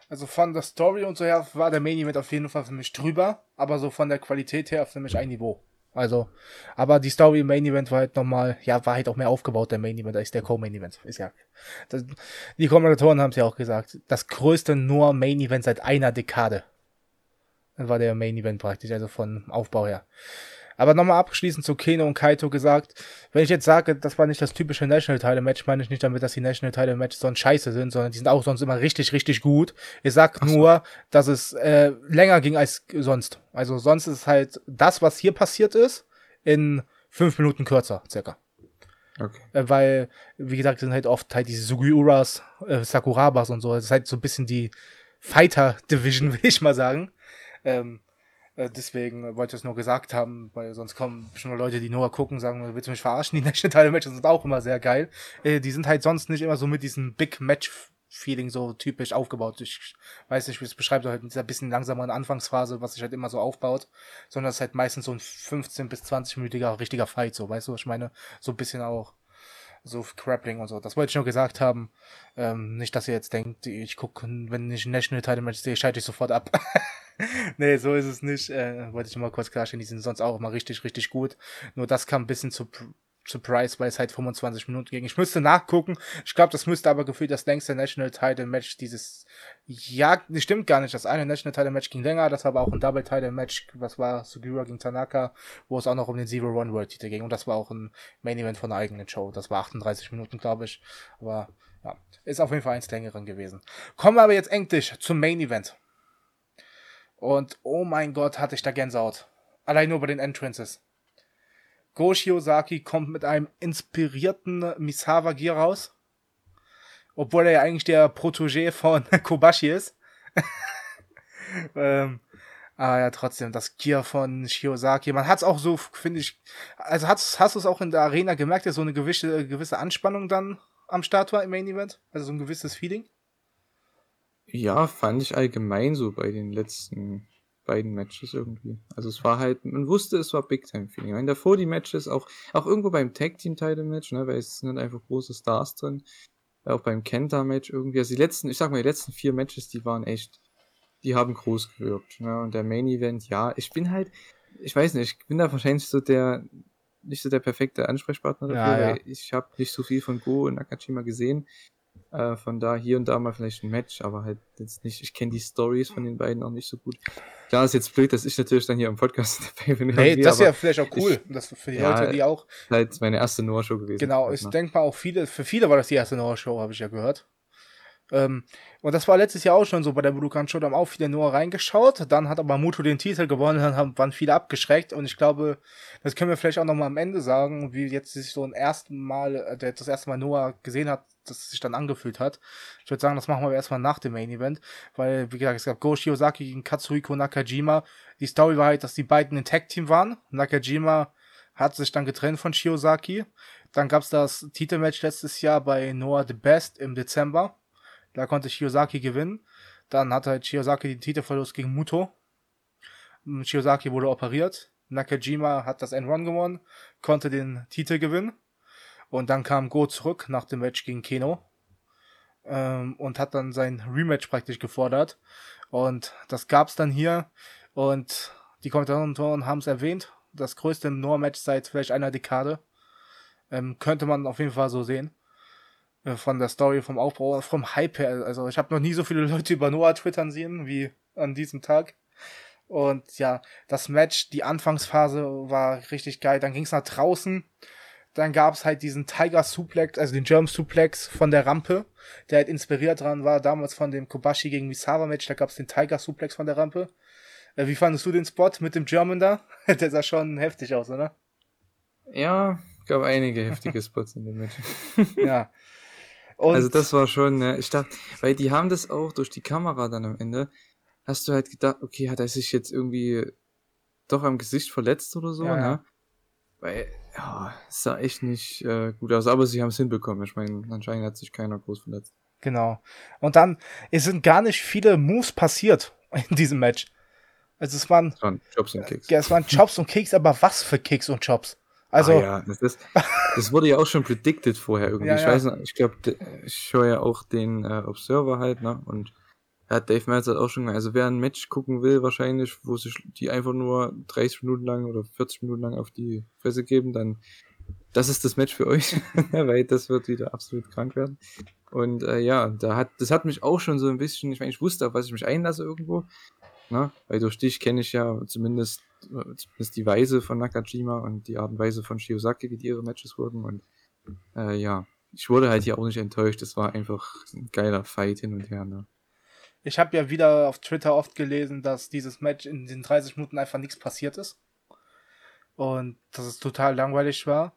also von der Story und so her war der Main Event auf jeden Fall für mich drüber, aber so von der Qualität her für mich ein Niveau. Also, aber die Story im Main Event war halt nochmal, ja, war halt auch mehr aufgebaut, der Main Event, als der Co-Main Event. Ist ja. Das, die Kommentatoren haben es ja auch gesagt. Das größte nur Main Event seit einer Dekade. Das war der Main Event praktisch, also von Aufbau her. Aber nochmal abschließend zu Keno und Kaito gesagt, wenn ich jetzt sage, das war nicht das typische National-Title-Match, meine ich nicht damit, dass die National-Title-Matches sonst scheiße sind, sondern die sind auch sonst immer richtig, richtig gut. Ich sag so. nur, dass es äh, länger ging als sonst. Also sonst ist halt das, was hier passiert ist, in fünf Minuten kürzer, circa. Okay. Äh, weil, wie gesagt, sind halt oft halt diese Sugiuras, äh, Sakurabas und so. Das ist halt so ein bisschen die Fighter-Division, (laughs) will ich mal sagen. Ähm, äh, deswegen wollte ich es nur gesagt haben, weil sonst kommen bestimmt Leute, die nur gucken, sagen, willst du mich verarschen? Die (laughs) National Title Matches sind auch immer sehr geil. Äh, die sind halt sonst nicht immer so mit diesem Big Match Feeling so typisch aufgebaut. Ich weiß nicht, wie es beschreibt, halt in dieser bisschen langsameren Anfangsphase, was sich halt immer so aufbaut, sondern es ist halt meistens so ein 15 bis 20-minütiger richtiger Fight, so, weißt du, was ich meine? So ein bisschen auch so Grappling und so. Das wollte ich nur gesagt haben. Ähm, nicht, dass ihr jetzt denkt, ich gucke, wenn ich National Title Match sehe, schalte ich sofort ab. (laughs) (laughs) nee, so ist es nicht. Äh, wollte ich mal kurz klarstellen. Die sind sonst auch immer richtig, richtig gut. Nur das kam ein bisschen zu Surprise, weil es halt 25 Minuten ging. Ich müsste nachgucken. Ich glaube, das müsste aber gefühlt das längste National Title Match dieses. Ja, das stimmt gar nicht. Das eine National Title Match ging länger. Das war aber auch ein Double Title Match. Was war Sugiura gegen Tanaka, wo es auch noch um den Zero One World Titel ging. Und das war auch ein Main Event von einer eigenen Show. Das war 38 Minuten, glaube ich. Aber ja, ist auf jeden Fall eins längeren gewesen. Kommen wir aber jetzt endlich zum Main Event. Und oh mein Gott, hatte ich da Gänsehaut. Allein nur bei den Entrances. Go Shiozaki kommt mit einem inspirierten Misawa Gear raus. Obwohl er ja eigentlich der Protégé von (laughs) Kobashi ist. (laughs) ähm, aber ja, trotzdem, das Gear von Shiozaki. Man hat es auch so, finde ich, also hast, hast du es auch in der Arena gemerkt, dass so eine gewisse, gewisse Anspannung dann am Start war im Main Event? Also so ein gewisses Feeling? Ja, fand ich allgemein so bei den letzten beiden Matches irgendwie. Also es war halt, man wusste, es war Big Time Feeling. Ich meine, davor die Matches, auch, auch irgendwo beim Tag Team Title Match, ne, weil es sind einfach große Stars drin. Auch beim Kenta Match irgendwie. Also die letzten, ich sag mal, die letzten vier Matches, die waren echt, die haben groß gewirkt. Ne? Und der Main Event, ja, ich bin halt, ich weiß nicht, ich bin da wahrscheinlich so der, nicht so der perfekte Ansprechpartner dafür, ja, ja. weil ich habe nicht so viel von Go und Nakajima gesehen. Äh, von da hier und da mal vielleicht ein Match, aber halt jetzt nicht. Ich kenne die Stories von den beiden auch nicht so gut. Klar ist jetzt blöd, dass ich natürlich dann hier im Podcast (laughs) dabei bin. Nee, das ist ja vielleicht auch cool. Ich, das für die ja, Leute, die auch. Halt meine erste Noah-Show gewesen. Genau, ich denke mal auch viele, für viele war das die erste Noah-Show, habe ich ja gehört. Ähm, und das war letztes Jahr auch schon so bei der Budokan Show, da haben auch viele nur reingeschaut. Dann hat aber Muto den Titel gewonnen, dann haben, waren viele abgeschreckt. Und ich glaube, das können wir vielleicht auch nochmal am Ende sagen, wie jetzt sich so ein erstes Mal, äh, der das erste Mal Noah gesehen hat, dass es sich dann angefühlt hat. Ich würde sagen, das machen wir erstmal nach dem Main Event, weil, wie gesagt, es gab Go Shiozaki gegen Katsuhiko Nakajima. Die Story war halt, dass die beiden ein Tag-Team waren. Nakajima hat sich dann getrennt von Shiozaki. Dann gab es das Titelmatch letztes Jahr bei Noah The Best im Dezember. Da konnte Shiozaki gewinnen. Dann hatte halt Shiozaki den Titelverlust gegen Muto. Shiozaki wurde operiert. Nakajima hat das N1 gewonnen, konnte den Titel gewinnen. Und dann kam Go zurück nach dem Match gegen Keno. Ähm, und hat dann sein Rematch praktisch gefordert. Und das gab's dann hier. Und die Kommentatoren haben es erwähnt. Das größte Noah-Match seit vielleicht einer Dekade. Ähm, könnte man auf jeden Fall so sehen. Äh, von der Story, vom Aufbau, vom Hype her. Also ich habe noch nie so viele (laughs) Leute über Noah twittern sehen wie an diesem Tag. Und ja, das Match, die Anfangsphase war richtig geil. Dann ging es nach draußen. Dann gab es halt diesen Tiger Suplex, also den German Suplex von der Rampe, der halt inspiriert dran war, damals von dem Kobashi gegen Misawa Match. Da gab es den Tiger Suplex von der Rampe. Äh, wie fandest du den Spot mit dem German da? (laughs) der sah schon heftig aus, oder? Ja, gab einige heftige Spots in dem Match. (laughs) ja. Und also das war schon, ne, ich dachte, weil die haben das auch durch die Kamera dann am Ende, hast du halt gedacht, okay, hat er sich jetzt irgendwie doch am Gesicht verletzt oder so, ja, ne? Ja. Weil, ja, es sah echt nicht äh, gut aus, aber sie haben es hinbekommen. Ich meine, anscheinend hat sich keiner groß verletzt. Genau. Und dann, es sind gar nicht viele Moves passiert (laughs) in diesem Match. Also es waren, es waren Chops und Kicks. Ja, es waren Chops und Kicks, aber was für Kicks und Chops? Also. Ah, ja, das, ist, das wurde ja auch schon predicted vorher irgendwie. (laughs) Ja, ich ja. weiß nicht, ich glaube, ich höre ja auch den äh, Observer halt, ne? Und ja, Dave Merz hat auch schon, also wer ein Match gucken will, wahrscheinlich, wo sich die einfach nur 30 Minuten lang oder 40 Minuten lang auf die Fresse geben, dann das ist das Match für euch, (laughs) weil das wird wieder absolut krank werden. Und äh, ja, da hat, das hat mich auch schon so ein bisschen, ich meine, ich wusste, auf was ich mich einlasse irgendwo. Ne? Weil durch dich kenne ich ja zumindest, zumindest die Weise von Nakajima und die Art und Weise von Shiozaki, wie die ihre Matches wurden. Und äh, ja, ich wurde halt hier auch nicht enttäuscht. Das war einfach ein geiler Fight hin und her. Ne? Ich habe ja wieder auf Twitter oft gelesen, dass dieses Match in den 30 Minuten einfach nichts passiert ist. Und dass es total langweilig war.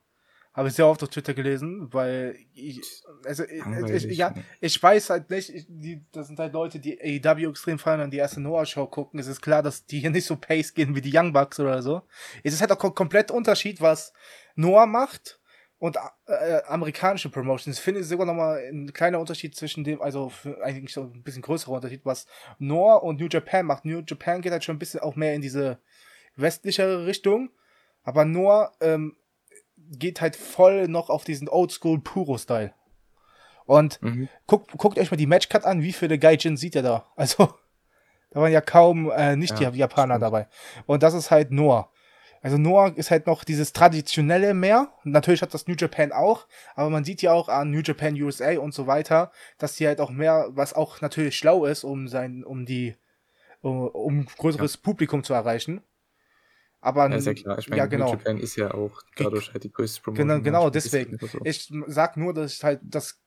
Habe ich sehr oft auf Twitter gelesen, weil ich, also ich, ich, ja, ich weiß halt nicht, ich, die, das sind halt Leute, die AEW extrem feiern und die erste Noah-Show gucken. Es ist klar, dass die hier nicht so pace gehen wie die Young Bucks oder so. Es ist halt auch komplett Unterschied, was Noah macht und äh, amerikanische Promotions. Ich finde sogar nochmal ein kleiner Unterschied zwischen dem, also eigentlich so ein bisschen größerer Unterschied, was Noah und New Japan macht. New Japan geht halt schon ein bisschen auch mehr in diese westlichere Richtung. Aber Noah ähm, geht halt voll noch auf diesen Oldschool Puro-Style. Und mhm. guckt, guckt euch mal die Matchcut an, wie viele Gaijin sieht ihr da? Also, (laughs) da waren ja kaum äh, nicht ja, die Japaner stimmt. dabei. Und das ist halt Noah. Also Noah ist halt noch dieses traditionelle mehr. Natürlich hat das New Japan auch, aber man sieht ja auch an New Japan USA und so weiter, dass die halt auch mehr, was auch natürlich schlau ist, um sein, um die, um, um größeres ja. Publikum zu erreichen. Aber ja, ist ja klar. Ich meine, ja, genau. New Japan ist ja auch dadurch halt die größte Promotion. Genau, genau deswegen. So. Ich sag nur, dass ich halt das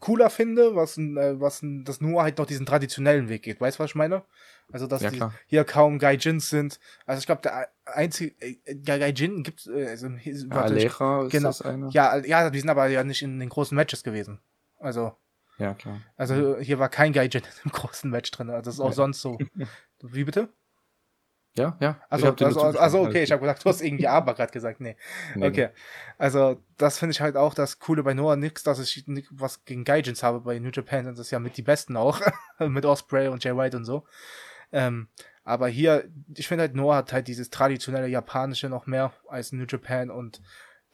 cooler finde, was, äh, was das nur halt noch diesen traditionellen Weg geht. Weißt du, was ich meine? Also, dass ja, die hier kaum Gaijins sind. Also, ich glaube, der einzige äh, Gaijin gibt äh, also, ja, Alecha ist genau, das eine. Ja, ja, die sind aber ja nicht in den großen Matches gewesen. Also. Ja, klar. Also, hier war kein Gaijin (laughs) im großen Match drin. Also, das ist auch ja. sonst so. (laughs) Wie bitte? Ja, ja. Also, also, also, okay, ich habe gedacht, du hast irgendwie aber gerade gesagt. Nee. nee okay. Nee. Also, das finde ich halt auch das Coole bei Noah nix, dass ich was gegen Gaijins habe bei New Japan. Das ist ja mit die Besten auch. (laughs) mit Osprey und Jay White und so. Ähm, aber hier, ich finde halt, Noah hat halt dieses traditionelle Japanische noch mehr als New Japan und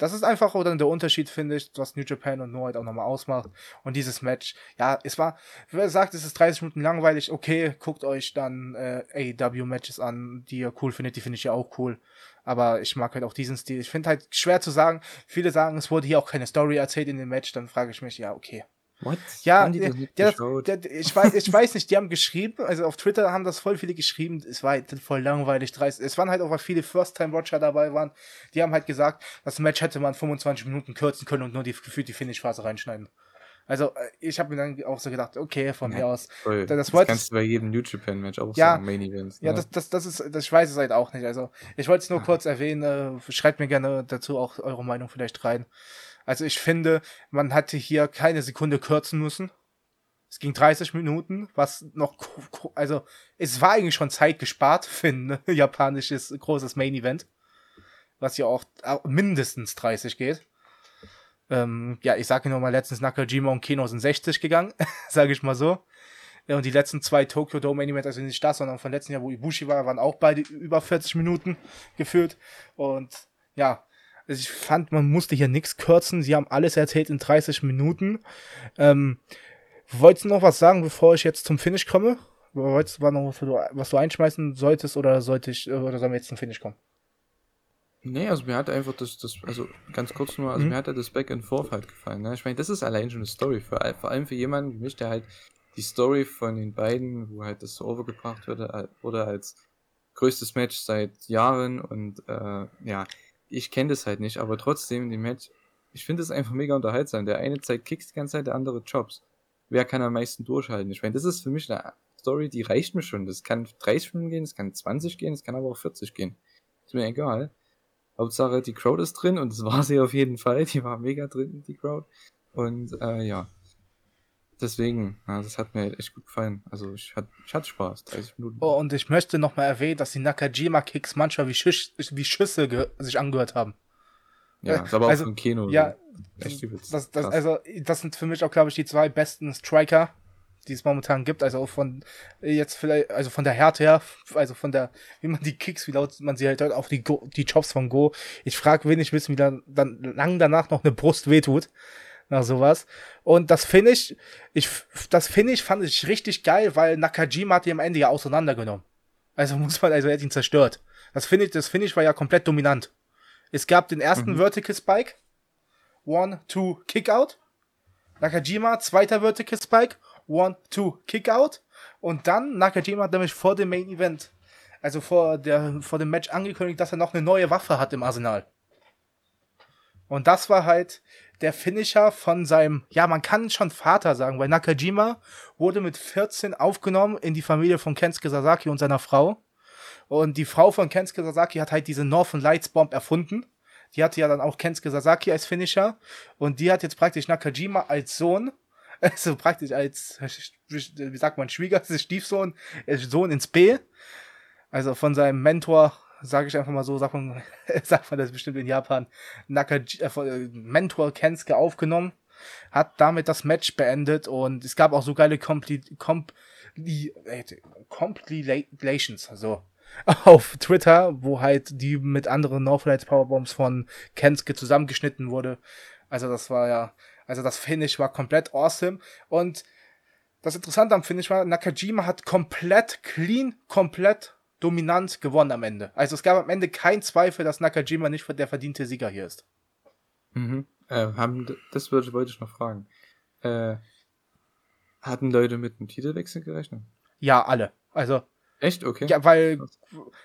das ist einfach oder der Unterschied, finde ich, was New Japan und Noah auch nochmal ausmacht. Und dieses Match, ja, es war, wer sagt, es ist 30 Minuten langweilig, okay, guckt euch dann äh, AEW-Matches an, die ihr cool findet, die finde ich ja auch cool. Aber ich mag halt auch diesen Stil. Ich finde halt schwer zu sagen, viele sagen, es wurde hier auch keine Story erzählt in dem Match, dann frage ich mich, ja, okay, What? Ja, die der, der, der, ich, weiß, ich weiß nicht, die haben geschrieben, also auf Twitter haben das voll viele geschrieben, es war halt voll langweilig, 30. Es waren halt auch viele First-Time-Watcher dabei waren, die haben halt gesagt, das Match hätte man 25 Minuten kürzen können und nur die gefühlt die Finish-Phase reinschneiden. Also, äh, ich habe mir dann auch so gedacht, okay, von mir aus. Voll. Das, das kannst du bei jedem New Japan-Match auch ja, sagen, Main Events. Ne? Ja, das, das, das ist, das, ich weiß es halt auch nicht. Also, ich wollte es nur ja. kurz erwähnen. Äh, schreibt mir gerne dazu auch eure Meinung vielleicht rein. Also ich finde, man hatte hier keine Sekunde kürzen müssen. Es ging 30 Minuten, was noch, also es war eigentlich schon Zeit gespart für ein (laughs) japanisches großes Main Event, was ja auch mindestens 30 geht. Ähm, ja, ich sage nur mal, letztens Nakajima und Keno sind 60 gegangen, (laughs) sage ich mal so. Und die letzten zwei Tokyo Dome Main Event, also nicht das, sondern von letzten Jahr, wo Ibushi war, waren auch beide über 40 Minuten geführt. Und ja, ich fand, man musste hier nichts kürzen. Sie haben alles erzählt in 30 Minuten. Ähm, wolltest du noch was sagen, bevor ich jetzt zum Finish komme? Wolltest du noch was, was du einschmeißen solltest oder sollte ich, oder sollen wir jetzt zum Finish kommen? Nee, also mir hat einfach das, das also ganz kurz nur, also mhm. mir hat das Back and Forth halt gefallen. Ne? Ich meine, das ist allein schon eine Story, für, vor allem für jemanden wie mich, der halt die Story von den beiden, wo halt das so overgebracht wurde, wurde als größtes Match seit Jahren und äh, ja, ich kenne das halt nicht, aber trotzdem, die Match, ich finde es einfach mega unterhaltsam. Der eine zeigt Kicks die ganze Zeit, der andere Jobs. Wer kann am meisten durchhalten? Ich meine, das ist für mich eine Story, die reicht mir schon. Das kann 30 Minuten gehen, das kann 20 gehen, das kann aber auch 40 gehen. Ist mir egal. Hauptsache, die Crowd ist drin und das (laughs) war sie auf jeden Fall. Die war mega drin, die Crowd. Und äh, ja, deswegen, ja, das hat mir echt gut gefallen. Also ich, hatte, ich hatte Spaß, 30 Minuten. Oh, und ich möchte nochmal erwähnen, dass die Nakajima-Kicks manchmal wie, Schüch wie Schüsse sich angehört haben. Ja, ist aber also, auch im Kino. Ja, echt das, das, also das sind für mich auch, glaube ich, die zwei besten Striker, die es momentan gibt. Also von jetzt vielleicht, also von der Härte her, also von der, wie man die Kicks, wie laut man sie halt hört, auch die, Go, die Chops von Go. Ich frage wenig wissen, wie dann, dann lang danach noch eine Brust wehtut nach sowas. Und das Finish, ich, das Finish fand ich richtig geil, weil Nakajima hat die am Ende ja auseinandergenommen. Also muss man, also er hat ihn zerstört. Das Finish, das Finish war ja komplett dominant. Es gab den ersten mhm. Vertical Spike. One, two, Kick out. Nakajima, zweiter Vertical Spike. One, two, Kick out. Und dann Nakajima hat nämlich vor dem Main Event, also vor, der, vor dem Match angekündigt, dass er noch eine neue Waffe hat im Arsenal. Und das war halt der Finisher von seinem, ja, man kann schon Vater sagen, weil Nakajima wurde mit 14 aufgenommen in die Familie von Kensuke Sasaki und seiner Frau. Und die Frau von Kensuke Sasaki hat halt diese Northern Lights Bomb erfunden. Die hatte ja dann auch Kensuke Sasaki als Finisher. Und die hat jetzt praktisch Nakajima als Sohn, (laughs) also praktisch als, wie sagt man, Schwieger, (laughs) Stiefsohn, äh, Sohn ins B. Also von seinem Mentor sage ich einfach mal so, sagt man, (laughs) sagt man das bestimmt in Japan, Nakaji, äh, Mentor Kensuke aufgenommen, hat damit das Match beendet und es gab auch so geile Compli Compli äh, Compilations, so (laughs) auf Twitter, wo halt die mit anderen Northlights Powerbombs von Kensuke zusammengeschnitten wurde. Also das war ja, also das Finish war komplett awesome und das Interessante am Finish war, Nakajima hat komplett clean, komplett dominant gewonnen am Ende. Also es gab am Ende keinen Zweifel, dass Nakajima nicht der verdiente Sieger hier ist. Mhm. Äh, haben, das wollte, wollte ich noch fragen. Äh, hatten Leute mit einem Titelwechsel gerechnet? Ja, alle. Also. Echt? Okay. Ja, weil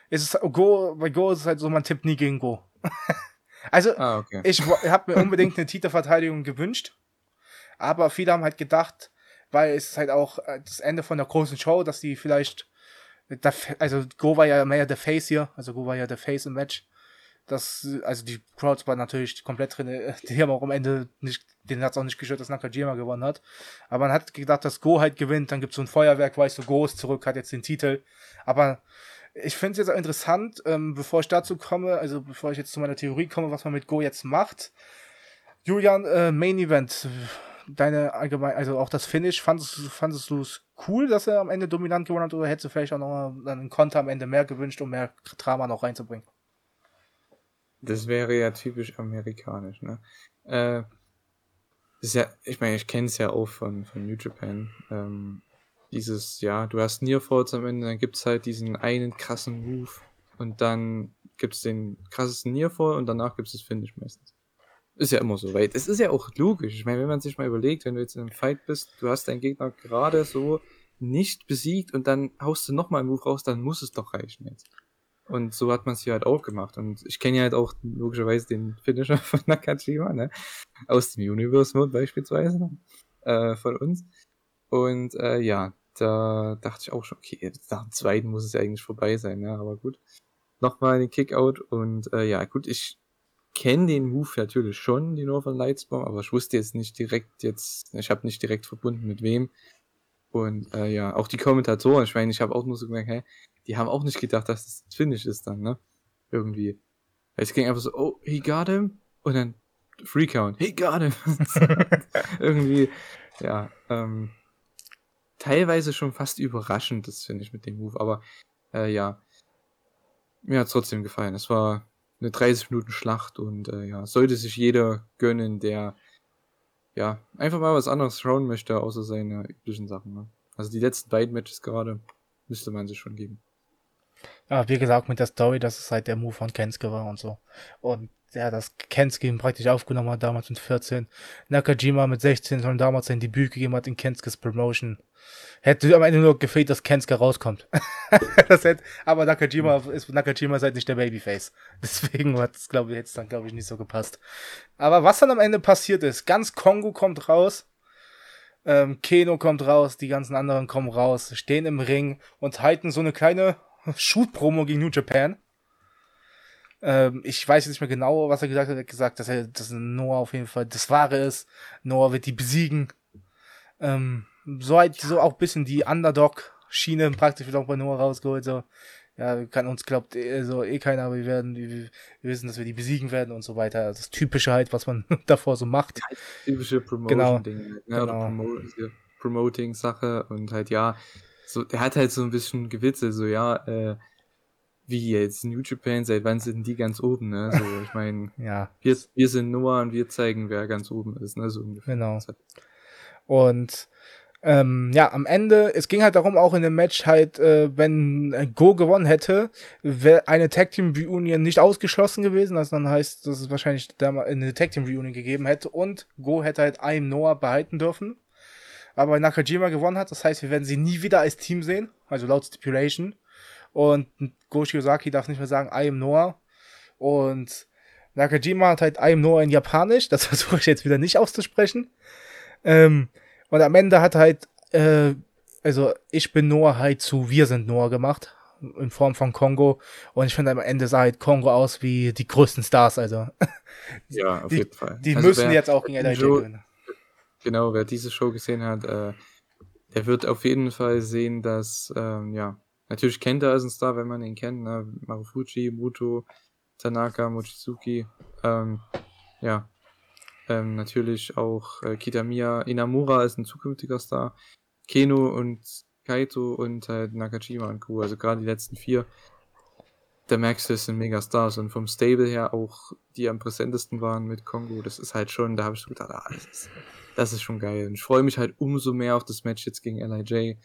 es ist Go, bei Go ist es halt so, man tippt nie gegen Go. (laughs) also, ah, okay. ich habe mir unbedingt eine Titelverteidigung gewünscht. Aber viele haben halt gedacht, weil es ist halt auch äh, das Ende von der großen Show, dass die vielleicht, also Go war ja mehr der Face hier, also Go war ja der Face im Match. Das, also die Crowds waren natürlich komplett drin, (laughs) die haben auch am Ende nicht, den hat es auch nicht gestört, dass Nakajima gewonnen hat. Aber man hat gedacht, dass Go halt gewinnt, dann gibt es so ein Feuerwerk, weißt du, Go ist zurück, hat jetzt den Titel. Aber ich finde es jetzt auch interessant, ähm, bevor ich dazu komme, also bevor ich jetzt zu meiner Theorie komme, was man mit Go jetzt macht. Julian, äh, Main Event, deine allgemein, also auch das Finish, fandest, fandest du es cool, dass er am Ende dominant gewonnen hat, oder hättest du vielleicht auch noch einen Konter am Ende mehr gewünscht, um mehr Drama noch reinzubringen? Das wäre ja typisch amerikanisch, ne? Äh, ist ja, ich meine, ich kenne es ja auch von, von New Japan. Ähm, dieses, ja, du hast Nearfalls am Ende, dann gibt es halt diesen einen krassen Move und dann gibt es den krassesten Nearfall und danach gibt es das Finish meistens. Ist ja immer so, weil es ist ja auch logisch. Ich meine, wenn man sich mal überlegt, wenn du jetzt in einem Fight bist, du hast deinen Gegner gerade so nicht besiegt und dann haust du nochmal einen Move raus, dann muss es doch reichen jetzt. Und so hat man es hier halt auch gemacht. Und ich kenne ja halt auch logischerweise den Finisher (laughs) von Nakajima, ne? Aus dem Universe Mode beispielsweise, äh, von uns. Und äh, ja, da dachte ich auch schon, okay, nach dem zweiten muss es ja eigentlich vorbei sein, ne? Aber gut. Nochmal den Kickout und äh, ja, gut, ich kenne den Move natürlich schon, die Northern Lights Bomb, aber ich wusste jetzt nicht direkt jetzt, ich habe nicht direkt verbunden mit wem. Und äh, ja, auch die Kommentatoren, ich meine, ich habe auch nur so gemerkt, hä, die haben auch nicht gedacht, dass das Finish ist dann, ne? Irgendwie. Es ging einfach so, oh, he got him, und dann Free Count, he got him. (laughs) Irgendwie, ja, ähm, teilweise schon fast überraschend, das finde ich mit dem Move, aber äh, ja, mir hat trotzdem gefallen. Es war eine 30 Minuten Schlacht und äh, ja, sollte sich jeder gönnen, der ja einfach mal was anderes schauen möchte, außer seine üblichen Sachen. Ne? Also die letzten beiden Matches gerade müsste man sich schon geben. Ja, wie gesagt, mit der Story, dass es halt der Move von Kensuke war und so. Und ja, das Kensuke ihm praktisch aufgenommen hat, damals mit 14. Nakajima mit 16 schon damals sein Debüt gegeben hat in Kenskes Promotion. Hätte am Ende nur gefehlt, dass Kensuke rauskommt. (laughs) das hätte, aber Nakajima ist, Nakajima ist halt nicht der Babyface. (laughs) Deswegen hat es, glaube ich, jetzt dann, glaube ich, nicht so gepasst. Aber was dann am Ende passiert ist, ganz Kongo kommt raus, ähm, Keno kommt raus, die ganzen anderen kommen raus, stehen im Ring und halten so eine kleine (laughs) Shoot-Promo gegen New Japan. Ähm, ich weiß jetzt nicht mehr genau, was er gesagt hat. Er hat gesagt, dass er, dass Noah auf jeden Fall das Wahre ist. Noah wird die besiegen. Ähm, so halt, so auch ein bisschen die Underdog-Schiene praktisch wird auch bei Noah rausgeholt. So, ja, kann uns glaubt eh, so eh keiner, aber wir werden, wir, wir, wissen, dass wir die besiegen werden und so weiter. Das Typische halt, was man (laughs) davor so macht. typische Promotion-Ding, genau. ne? genau. Promo Promoting-Sache und halt ja, so, der hat halt so ein bisschen Gewitze, so ja, äh, wie jetzt New Japan, seit wann sind die ganz oben, ne? So, ich meine, (laughs) ja. wir, wir sind Noah und wir zeigen, wer ganz oben ist, ne? So ungefähr. Genau. Und ähm, ja, am Ende, es ging halt darum, auch in dem Match halt, äh, wenn Go gewonnen hätte, wäre eine Tag Team Reunion nicht ausgeschlossen gewesen. Das dann heißt, dass es wahrscheinlich eine Tag Team Reunion gegeben hätte und Go hätte halt einem Noah behalten dürfen aber Nakajima gewonnen hat. Das heißt, wir werden sie nie wieder als Team sehen, also laut Stipulation. Und Go Shiozaki darf nicht mehr sagen, I am Noah. Und Nakajima hat halt I am Noah in Japanisch, das (laughs) versuche ich jetzt wieder nicht auszusprechen. Ähm, und am Ende hat halt, äh, also ich bin Noah halt zu Wir sind Noah gemacht, in Form von Kongo. Und ich finde am Ende sah halt Kongo aus wie die größten Stars, also. (laughs) Ja, auf die, jeden Fall. Die also müssen jetzt auch gegen LIJ gewinnen. Genau, wer diese Show gesehen hat, äh, der wird auf jeden Fall sehen, dass, ähm, ja, natürlich kennt er als ein Star, wenn man ihn kennt, ne? Marufuji, Muto, Tanaka, Mochizuki, ähm, ja, ähm, natürlich auch äh, Kitamiya Inamura ist ein zukünftiger Star, Keno und Kaito und halt Nakajima und Crew, also gerade die letzten vier, da merkst du, es sind mega Stars und vom Stable her auch die am präsentesten waren mit Kongo, das ist halt schon, da habe ich so gedacht, ah, das ist das ist schon geil. Und ich freue mich halt umso mehr auf das Match jetzt gegen LIJ.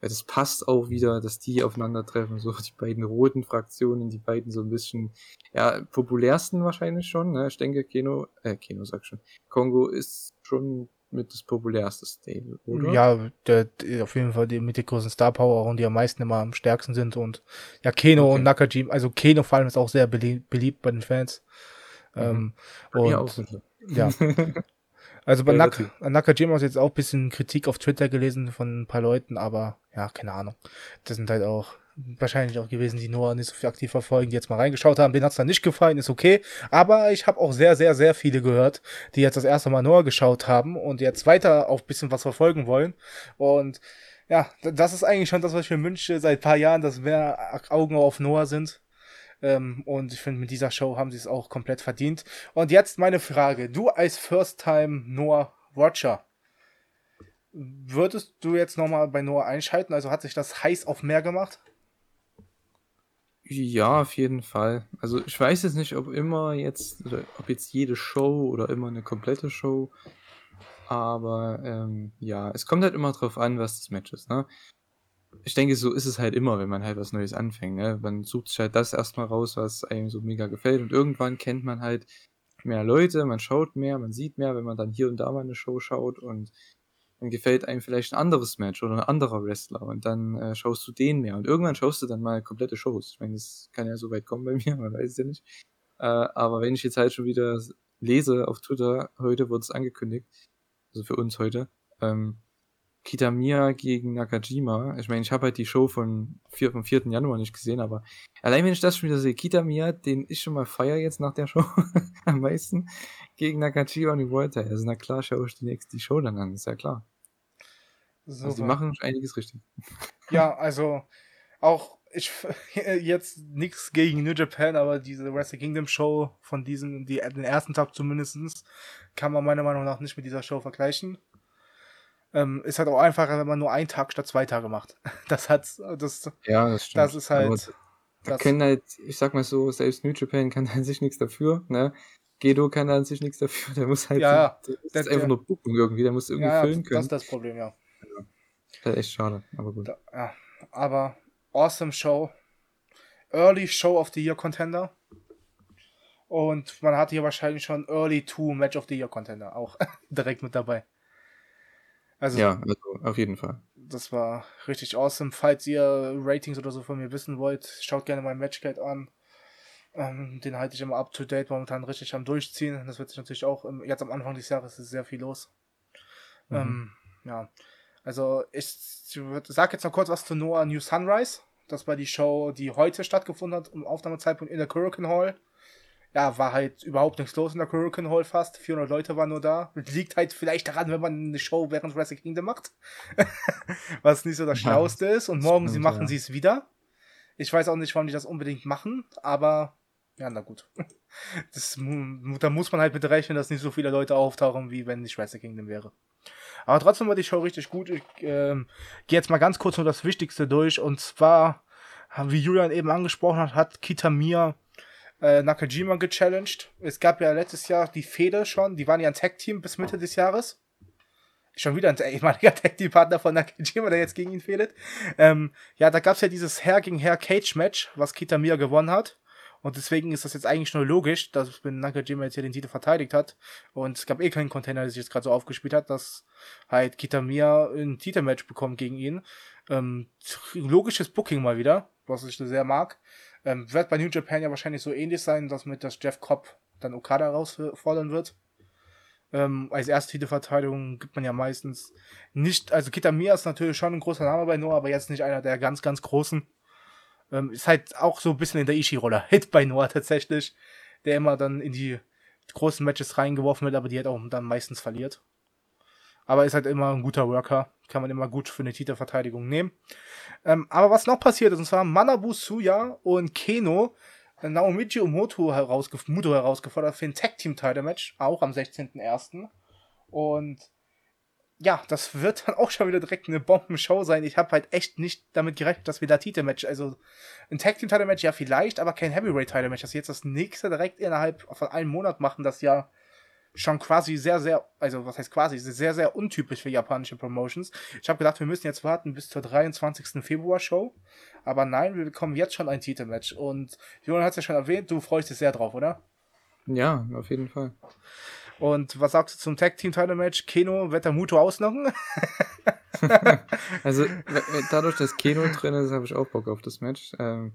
Das passt auch wieder, dass die aufeinandertreffen, so die beiden roten Fraktionen, die beiden so ein bisschen, ja, populärsten wahrscheinlich schon, ne? Ich denke, Keno, äh, Keno sag schon, Kongo ist schon mit das populärste Stable, oder? Ja, der, auf jeden Fall die mit der großen Star Power und die am meisten immer am stärksten sind und ja, Keno okay. und Nakajima, also Keno vor allem ist auch sehr beliebt, beliebt bei den Fans. Mhm. Ähm, und, ja, auch (laughs) ja. Also bei Nak Nakajima ist jetzt auch ein bisschen Kritik auf Twitter gelesen von ein paar Leuten, aber ja, keine Ahnung. Das sind halt auch wahrscheinlich auch gewesen, die nur nicht so viel aktiv verfolgen, die jetzt mal reingeschaut haben. Den hat's dann nicht gefallen, ist okay. Aber ich habe auch sehr, sehr, sehr viele gehört, die jetzt das erste Mal Noah geschaut haben und jetzt weiter auch bisschen was verfolgen wollen. Und ja, das ist eigentlich schon das, was ich mir wünsche seit paar Jahren, dass mehr Augen auf Noah sind. Ähm, und ich finde, mit dieser Show haben sie es auch komplett verdient. Und jetzt meine Frage. Du als First-Time Noah Watcher, würdest du jetzt nochmal bei Noah einschalten? Also hat sich das heiß auf mehr gemacht? Ja, auf jeden Fall. Also ich weiß jetzt nicht, ob immer jetzt, ob jetzt jede Show oder immer eine komplette Show. Aber ähm, ja, es kommt halt immer drauf an, was das Match ist. Ne? Ich denke, so ist es halt immer, wenn man halt was Neues anfängt. Ne? Man sucht sich halt das erstmal raus, was einem so mega gefällt. Und irgendwann kennt man halt mehr Leute, man schaut mehr, man sieht mehr, wenn man dann hier und da mal eine Show schaut und dann gefällt einem vielleicht ein anderes Match oder ein anderer Wrestler und dann äh, schaust du den mehr. Und irgendwann schaust du dann mal komplette Shows. Ich meine, das kann ja so weit kommen bei mir, (laughs) man weiß es ja nicht. Äh, aber wenn ich jetzt halt schon wieder lese auf Twitter, heute wurde es angekündigt, also für uns heute, ähm, Kitamiya gegen Nakajima. Ich meine, ich habe halt die Show von vier, vom 4. Januar nicht gesehen, aber allein wenn ich das schon wieder sehe, Kitamiya, den ich schon mal feier jetzt nach der Show (laughs) am meisten, gegen Nakajima und die Volta. Also na klar schaue ich die nächste die Show dann an, ist ja klar. So also die machen einiges richtig. (laughs) Ja, also auch ich (laughs) jetzt nichts gegen New Japan, aber diese Wrestle Kingdom Show von diesem, die, den ersten Tag zumindest, kann man meiner Meinung nach nicht mit dieser Show vergleichen. Ähm, ist halt auch einfacher, wenn man nur einen Tag statt zwei Tage macht. (laughs) Das hat, das, ja, das stimmt. Das ist halt. da können halt, ich sag mal so, selbst New Japan kann an sich nichts dafür, ne? Gedo kann an sich nichts dafür, der muss halt, ja, so, das ist einfach nur buchen irgendwie, der muss irgendwie ja, füllen können. Das ist das Problem, ja. ja. Das ist echt schade, aber gut. Da, ja, aber awesome Show. Early Show of the Year Contender. Und man hatte hier wahrscheinlich schon Early 2 Match of the Year Contender auch (laughs) direkt mit dabei. Also, ja, also auf jeden Fall. Das war richtig awesome. Falls ihr Ratings oder so von mir wissen wollt, schaut gerne mein Matchguide an. Ähm, den halte ich immer up to date, momentan richtig am Durchziehen. Das wird sich natürlich auch im, jetzt am Anfang des Jahres ist sehr viel los. Mhm. Ähm, ja, also ich, sag jetzt noch kurz was zu Noah New Sunrise. Das war die Show, die heute stattgefunden hat, im Aufnahmezeitpunkt in der Hurricane Hall ja, war halt überhaupt nichts los in der Hurricane Hall fast. 400 Leute waren nur da. Liegt halt vielleicht daran, wenn man eine Show während Wrestle Kingdom macht. (laughs) Was nicht so das ja, Schlauste ist. Und morgen sie machen ja. sie es wieder. Ich weiß auch nicht, warum die das unbedingt machen, aber ja, na gut. (laughs) Das, da muss man halt mit rechnen, dass nicht so viele Leute auftauchen, wie wenn nicht Wrestle Kingdom wäre. Aber trotzdem war die Show richtig gut. Ich ähm, gehe jetzt mal ganz kurz nur das Wichtigste durch. Und zwar, wie Julian eben angesprochen hat, hat Kitamiya äh, Nakajima gechallenged. Es gab ja letztes Jahr die Fehde schon, die waren ja ein Tag-Team bis Mitte des Jahres. Schon wieder ein ehemaliger (laughs) Tag-Team-Partner von Nakajima, der jetzt gegen ihn fehlt. Ähm, ja, da gab es ja dieses Herr gegen Herr Cage-Match, was Kitamiya gewonnen hat. Und deswegen ist das jetzt eigentlich nur logisch, dass wenn Nakajima jetzt hier den Titel verteidigt hat und es gab eh keinen Container, der sich jetzt gerade so aufgespielt hat, dass halt Kitamiya ein Titelmatch bekommt gegen ihn. Ähm, logisches Booking mal wieder, was ich sehr mag. Ähm, wird bei New Japan ja wahrscheinlich so ähnlich sein, dass mit das Jeff Cobb dann Okada herausfordern wird. Ähm, als erste Titelverteidigung gibt man ja meistens nicht, also Kitamiya ist natürlich schon ein großer Name bei Noah, aber jetzt nicht einer der ganz, ganz großen. Ähm, ist halt auch so ein bisschen in der Ishii-Rolle. (laughs) Hit bei Noah tatsächlich, der immer dann in die großen Matches reingeworfen wird, aber die halt auch dann meistens verliert. Aber ist halt immer ein guter Worker. Kann man immer gut für eine Titelverteidigung nehmen. Ähm, aber was noch passiert ist, und zwar Manabu Suya und Keno äh, Naomichi Umoto herausgef Muto herausgefordert für ein Tag Team Title Match, auch am 16.01. Und ja, das wird dann (laughs) auch schon wieder direkt eine Bombenshow sein. Ich habe halt echt nicht damit gerechnet, dass wir da Titelmatch, also ein Tag Team Title Match ja vielleicht, aber kein Heavyweight Title Match, dass sie jetzt das nächste direkt innerhalb von einem Monat machen, das ja schon quasi sehr, sehr, also was heißt quasi, sehr, sehr untypisch für japanische Promotions. Ich habe gedacht, wir müssen jetzt warten bis zur 23. Februar-Show. Aber nein, wir bekommen jetzt schon ein Titelmatch. Und Jonas hat es ja schon erwähnt, du freust dich sehr drauf, oder? Ja, auf jeden Fall. Und was sagst du zum Tag Team Title Match? Keno wird der Muto ausnocken? also, dadurch, dass Keno drin ist, habe ich auch Bock auf das Match. Ähm,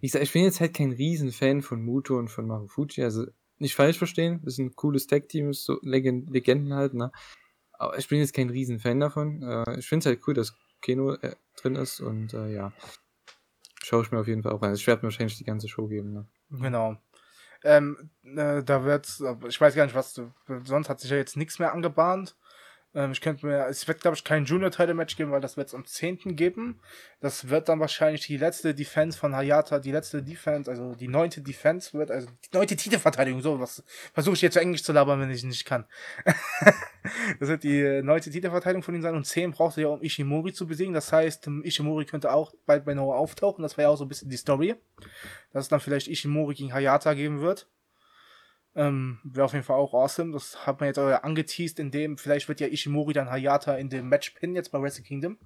ich, sag, ich bin jetzt halt kein Riesenfan von Muto und von Marufuji. Also, nicht falsch verstehen, das sind cooles Tag-Team, so Legend Legenden halt, ne? Aber ich bin jetzt kein Riesenfan davon. Äh, ich finde es halt cool, dass Keno äh, drin ist und äh, ja, schaue ich mir auf jeden Fall auch an. Es wird mir wahrscheinlich die ganze Show geben, ne? Genau. Ähm, äh, da wird's, ich weiß gar nicht, was du, sonst hat sich ja jetzt nichts mehr angebahnt. Ähm, ich könnte mir, es wird glaube ich kein Junior Title Match geben, weil das wird es am 10. geben. Das wird dann wahrscheinlich die letzte Defense von Hayata, die letzte Defense, also die neunte Defense wird, also die neunte Titelverteidigung, so was versuche ich jetzt zu Englisch zu labern, wenn ich nicht kann. (laughs) das wird die neunte Titelverteidigung von ihm sein und 10 braucht er ja, um Ishimori zu besiegen. Das heißt, Ishimori könnte auch bald bei Noah auftauchen. Das wäre ja auch so ein bisschen die Story. Dass es dann vielleicht Ishimori gegen Hayata geben wird. Ähm, Wäre auf jeden Fall auch awesome. Das hat man jetzt auch angeteased, in dem, vielleicht wird ja Ishimori dann Hayata in dem Match pinnen, jetzt bei Wrestle Kingdom.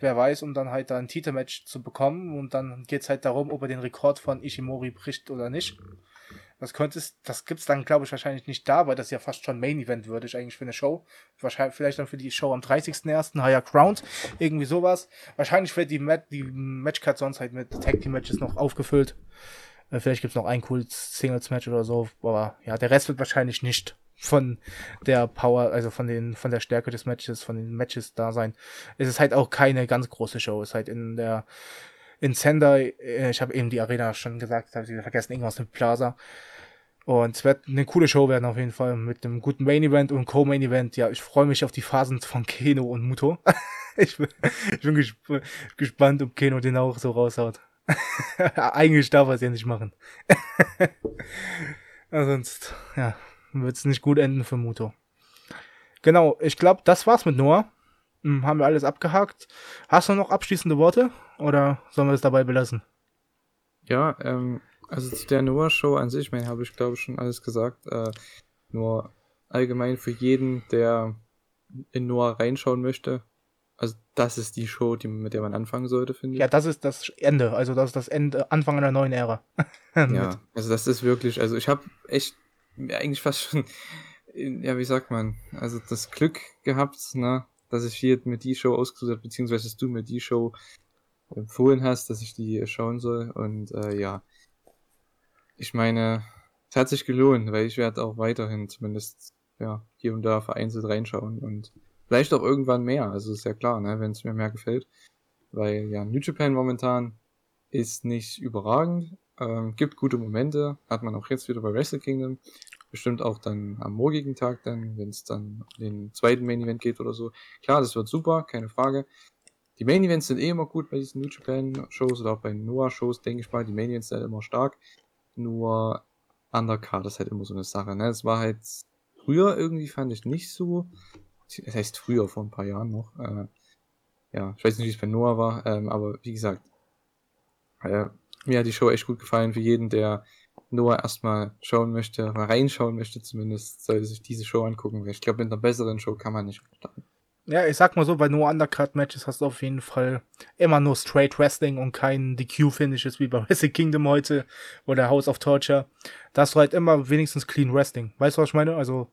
Wer weiß, um dann halt da ein Titelmatch zu bekommen. Und dann geht es halt darum, ob er den Rekord von Ishimori bricht oder nicht. Das könnte es, das gibt's dann, glaube ich, wahrscheinlich nicht da, weil das ja fast schon Main Event würdig eigentlich für eine Show. Wahrscheinlich, vielleicht dann für die Show am 30.01. Higher Ground. Irgendwie sowas. Wahrscheinlich wird die, Mat die Matchcard sonst halt mit Tag Team Matches noch aufgefüllt. Äh, vielleicht gibt es noch ein cooles Singles-Match oder so, aber ja, der Rest wird wahrscheinlich nicht von der Power, also von den, von der Stärke des Matches, von den Matches da sein. Es ist halt auch keine ganz große Show. Es ist halt in der, in Sendai, äh, ich habe eben die Arena schon gesagt, habe ich vergessen, irgendwas mit Plaza. Und es wird eine coole Show werden auf jeden Fall mit einem guten Main Event und Co-Main Event. Ja, ich freue mich auf die Phasen von Keno und Muto. (laughs) ich bin, ich bin gesp gespannt, ob Keno den auch so raushaut. (laughs) Eigentlich darf er es ja nicht machen. (laughs) Sonst, ja, wird es nicht gut enden für Muto. Genau, ich glaube, das war's mit Noah. Hm, haben wir alles abgehakt. Hast du noch abschließende Worte oder sollen wir es dabei belassen? Ja, ähm, also zu der Noah-Show an sich, mein, habe ich glaube schon alles gesagt. Äh, nur allgemein für jeden, der in Noah reinschauen möchte, also das ist die Show, die, mit der man anfangen sollte, finde ich. Ja, das ist das Ende. Also das ist das Ende, Anfang einer neuen Ära. (laughs) ja, also das ist wirklich, also ich habe echt eigentlich fast schon, (laughs) ja, wie sagt man, also das Glück gehabt, ne, dass ich hier mit die Show ausgesucht habe, beziehungsweise dass du mir die Show empfohlen hast, dass ich die schauen soll. Und äh, ja, ich meine, es hat sich gelohnt, weil ich werde auch weiterhin zumindest ja hier und da vereinzelt reinschauen und Vielleicht auch irgendwann mehr, also ist ja klar, ne, wenn es mir mehr gefällt. Weil ja, New Japan momentan ist nicht überragend, ähm, gibt gute Momente, hat man auch jetzt wieder bei Wrestle Kingdom. Bestimmt auch dann am morgigen Tag dann, wenn es dann den zweiten Main Event geht oder so. Klar, das wird super, keine Frage. Die Main Events sind eh immer gut bei diesen New Japan Shows oder auch bei Noah Shows, denke ich mal. Die Main Events sind halt immer stark. Nur Undercard ist halt immer so eine Sache. Ne? Es war halt früher irgendwie fand ich nicht so das heißt früher, vor ein paar Jahren noch. Äh, ja, ich weiß nicht, wie es bei Noah war, ähm, aber wie gesagt, äh, mir hat die Show echt gut gefallen. Für jeden, der Noah erstmal schauen möchte, mal reinschauen möchte zumindest, sollte sich diese Show angucken. Ich glaube, mit einer besseren Show kann man nicht starten. Ja, ich sag mal so, bei Noah Undercard Matches hast du auf jeden Fall immer nur Straight Wrestling und kein DQ-Finishes wie bei (laughs) Wrestle Kingdom heute oder House of Torture. Da hast du halt immer wenigstens Clean Wrestling. Weißt du, was ich meine? Also,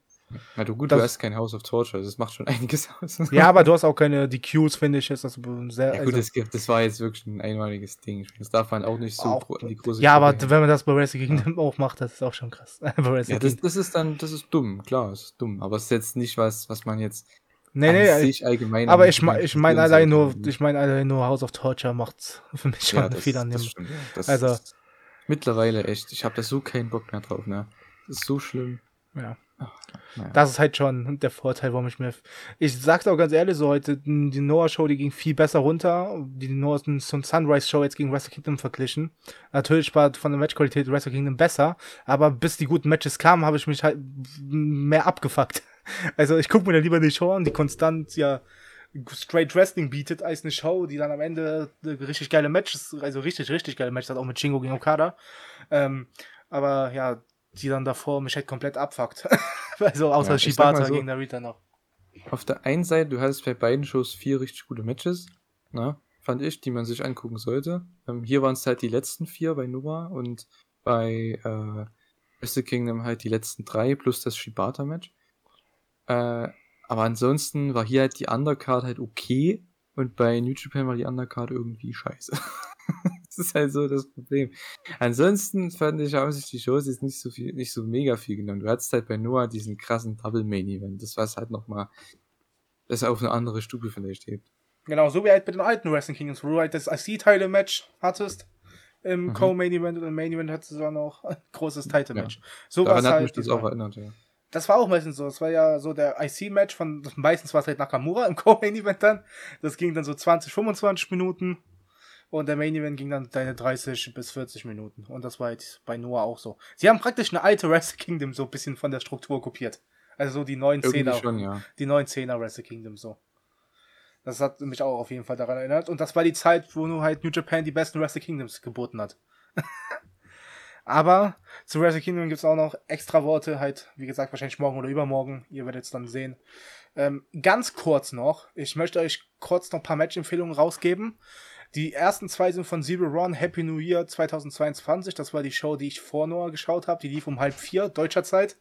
na du gut, das, du hast kein House of Torture, das macht schon (laughs) einiges aus. Ja, aber du hast auch keine DQs, finde ich. Ist das sehr, ja gut, also, das, das war jetzt wirklich ein einmaliges Ding. Das darf man auch nicht so auch, in die große Ja, aber wenn man das bei Wrestle Kingdom ja. auch macht, das ist auch schon krass. (laughs) ja, das, das, ist dann, das ist dumm, klar, das ist dumm. Aber es ist jetzt nicht was, was man jetzt Nee, nee, ich, allgemein aber ich, ich meine allein nur, ich meine allein nur House of Torture macht's für mich schon ja, das, viel stimmt, ja. also mittlerweile echt, ich habe da so keinen Bock mehr drauf, ne? Das ist so schlimm. Ja. Naja. Das ist halt schon der Vorteil, warum ich mir. Ich sag's auch ganz ehrlich, so heute, die Noah-Show, die ging viel besser runter. Die Noah Sunrise-Show jetzt gegen Wrestle Kingdom verglichen. Natürlich war von der Matchqualität Wrestle Kingdom besser, aber bis die guten Matches kamen, habe ich mich halt mehr abgefuckt. (laughs) Also ich gucke mir dann lieber die Show an, die konstant ja Straight Wrestling bietet, als eine Show, die dann am Ende richtig geile Matches, also richtig, richtig geile Matches hat, auch mit Shingo gegen Okada. Ähm, aber ja, die dann davor mich halt komplett abfuckt. (laughs) also außer ja, Shibata so, gegen Narita noch. Auf der einen Seite, du hattest bei beiden Shows vier richtig gute Matches, ne? fand ich, die man sich angucken sollte. Ähm, hier waren es halt die letzten vier bei Noah und bei äh, Wrestle Kingdom halt die letzten drei plus das Shibata-Match. Äh, aber ansonsten war hier halt die Undercard halt okay und bei New Japan war die Undercard irgendwie scheiße. (laughs) (laughs) das ist halt so das Problem. Ansonsten fand ich, haben sich die Shows jetzt nicht so viel, nicht so mega viel genommen. Du hattest halt bei Noah diesen krassen Double Main Event. Das war es halt nochmal, das auf eine andere Stufe vielleicht hebt. Genau, so wie halt bei den alten Wrestling Kingdoms, wo du halt das IC-Title-Match hattest. Im mhm. Co-Main Event und im Main Event hattest du dann auch (laughs) ein großes Title-Match. Ja. So Daran hat halt mich das auch erinnert, ja. Das war auch meistens so. Das war ja so der IC-Match von, meistens war es halt Nakamura im Co-Main Event dann. Das ging dann so 20, 25 Minuten. Und der Main Event ging dann deine 30 bis 40 Minuten. Und das war halt bei Noah auch so. Sie haben praktisch eine alte Wrestle Kingdom so ein bisschen von der Struktur kopiert. Also so die neuen Szene. Ja. Die neuen Szene Wrestle Kingdom so. Das hat mich auch auf jeden Fall daran erinnert. Und das war die Zeit, wo nur halt New Japan die besten Wrestle Kingdoms geboten hat. (laughs) Aber zu Wrestle Kingdom gibt es auch noch extra Worte, halt, wie gesagt, wahrscheinlich morgen oder übermorgen. Ihr werdet es dann sehen. Ähm, ganz kurz noch, ich möchte euch kurz noch ein paar Match-Empfehlungen rausgeben. Die ersten zwei sind von Zero Run Happy New Year 2022. Das war die Show, die ich vor Noah geschaut habe. Die lief um halb vier deutscher Zeit.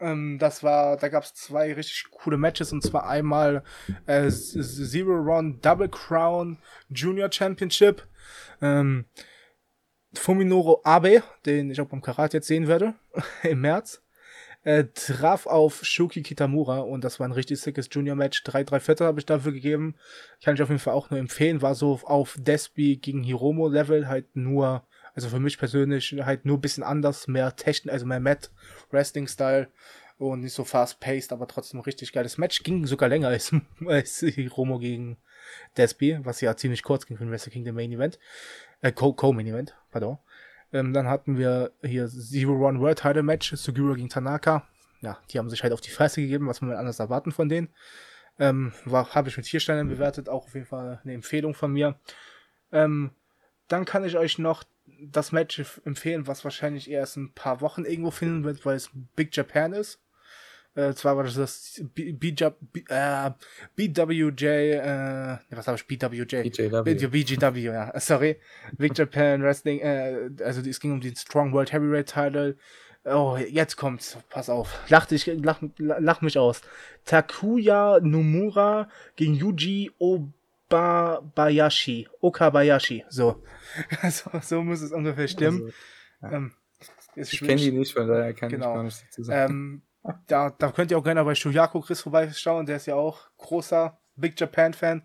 Ähm, das war, da gab es zwei richtig coole Matches und zwar einmal äh, Zero Run Double Crown Junior Championship. Ähm, Fuminoro Abe, den ich auch beim Karate jetzt sehen werde, (laughs) im März, äh, traf auf Shuki Kitamura und das war ein richtig sickes Junior-Match. 3-3 Viertel habe ich dafür gegeben. Kann ich auf jeden Fall auch nur empfehlen. War so auf Despi gegen Hiromo-Level, halt nur, also für mich persönlich halt nur ein bisschen anders, mehr Technik, also mehr Mat Wrestling-Style und nicht so fast-paced, aber trotzdem richtig geiles Match. Ging sogar länger als, (laughs) als Hiromo gegen Despi, was ja ziemlich kurz ging für den Wrestle Kingdom Main Event. Äh, Co-Main Event, pardon. Ähm, dann hatten wir hier Zero Run World Title Match, Sugura gegen Tanaka. Ja, die haben sich halt auf die Fresse gegeben, was man anders erwarten von denen. Ähm, habe ich mit vier Sternen bewertet, auch auf jeden Fall eine Empfehlung von mir. Ähm, dann kann ich euch noch das Match empfehlen, was wahrscheinlich erst ein paar Wochen irgendwo finden wird, weil es Big Japan ist. Äh, zwar war das das B B B äh, BWJ, äh, was habe ich, BWJ? BJW. BGW, ja, sorry. Big Japan Wrestling, äh, also es ging um den Strong World Heavyweight Title. Oh, jetzt kommt's, pass auf. Lach dich, lach, lach mich aus. Takuya Nomura gegen Yuji Obayashi. Okabayashi, so. (laughs) so. So muss es ungefähr stimmen. Also, ja. ähm, ich kenne die nicht, von daher kann genau. ich gar nichts dazu sagen. Ähm, da, da könnt ihr auch gerne bei Shuyaku Chris vorbeischauen, der ist ja auch großer Big Japan-Fan.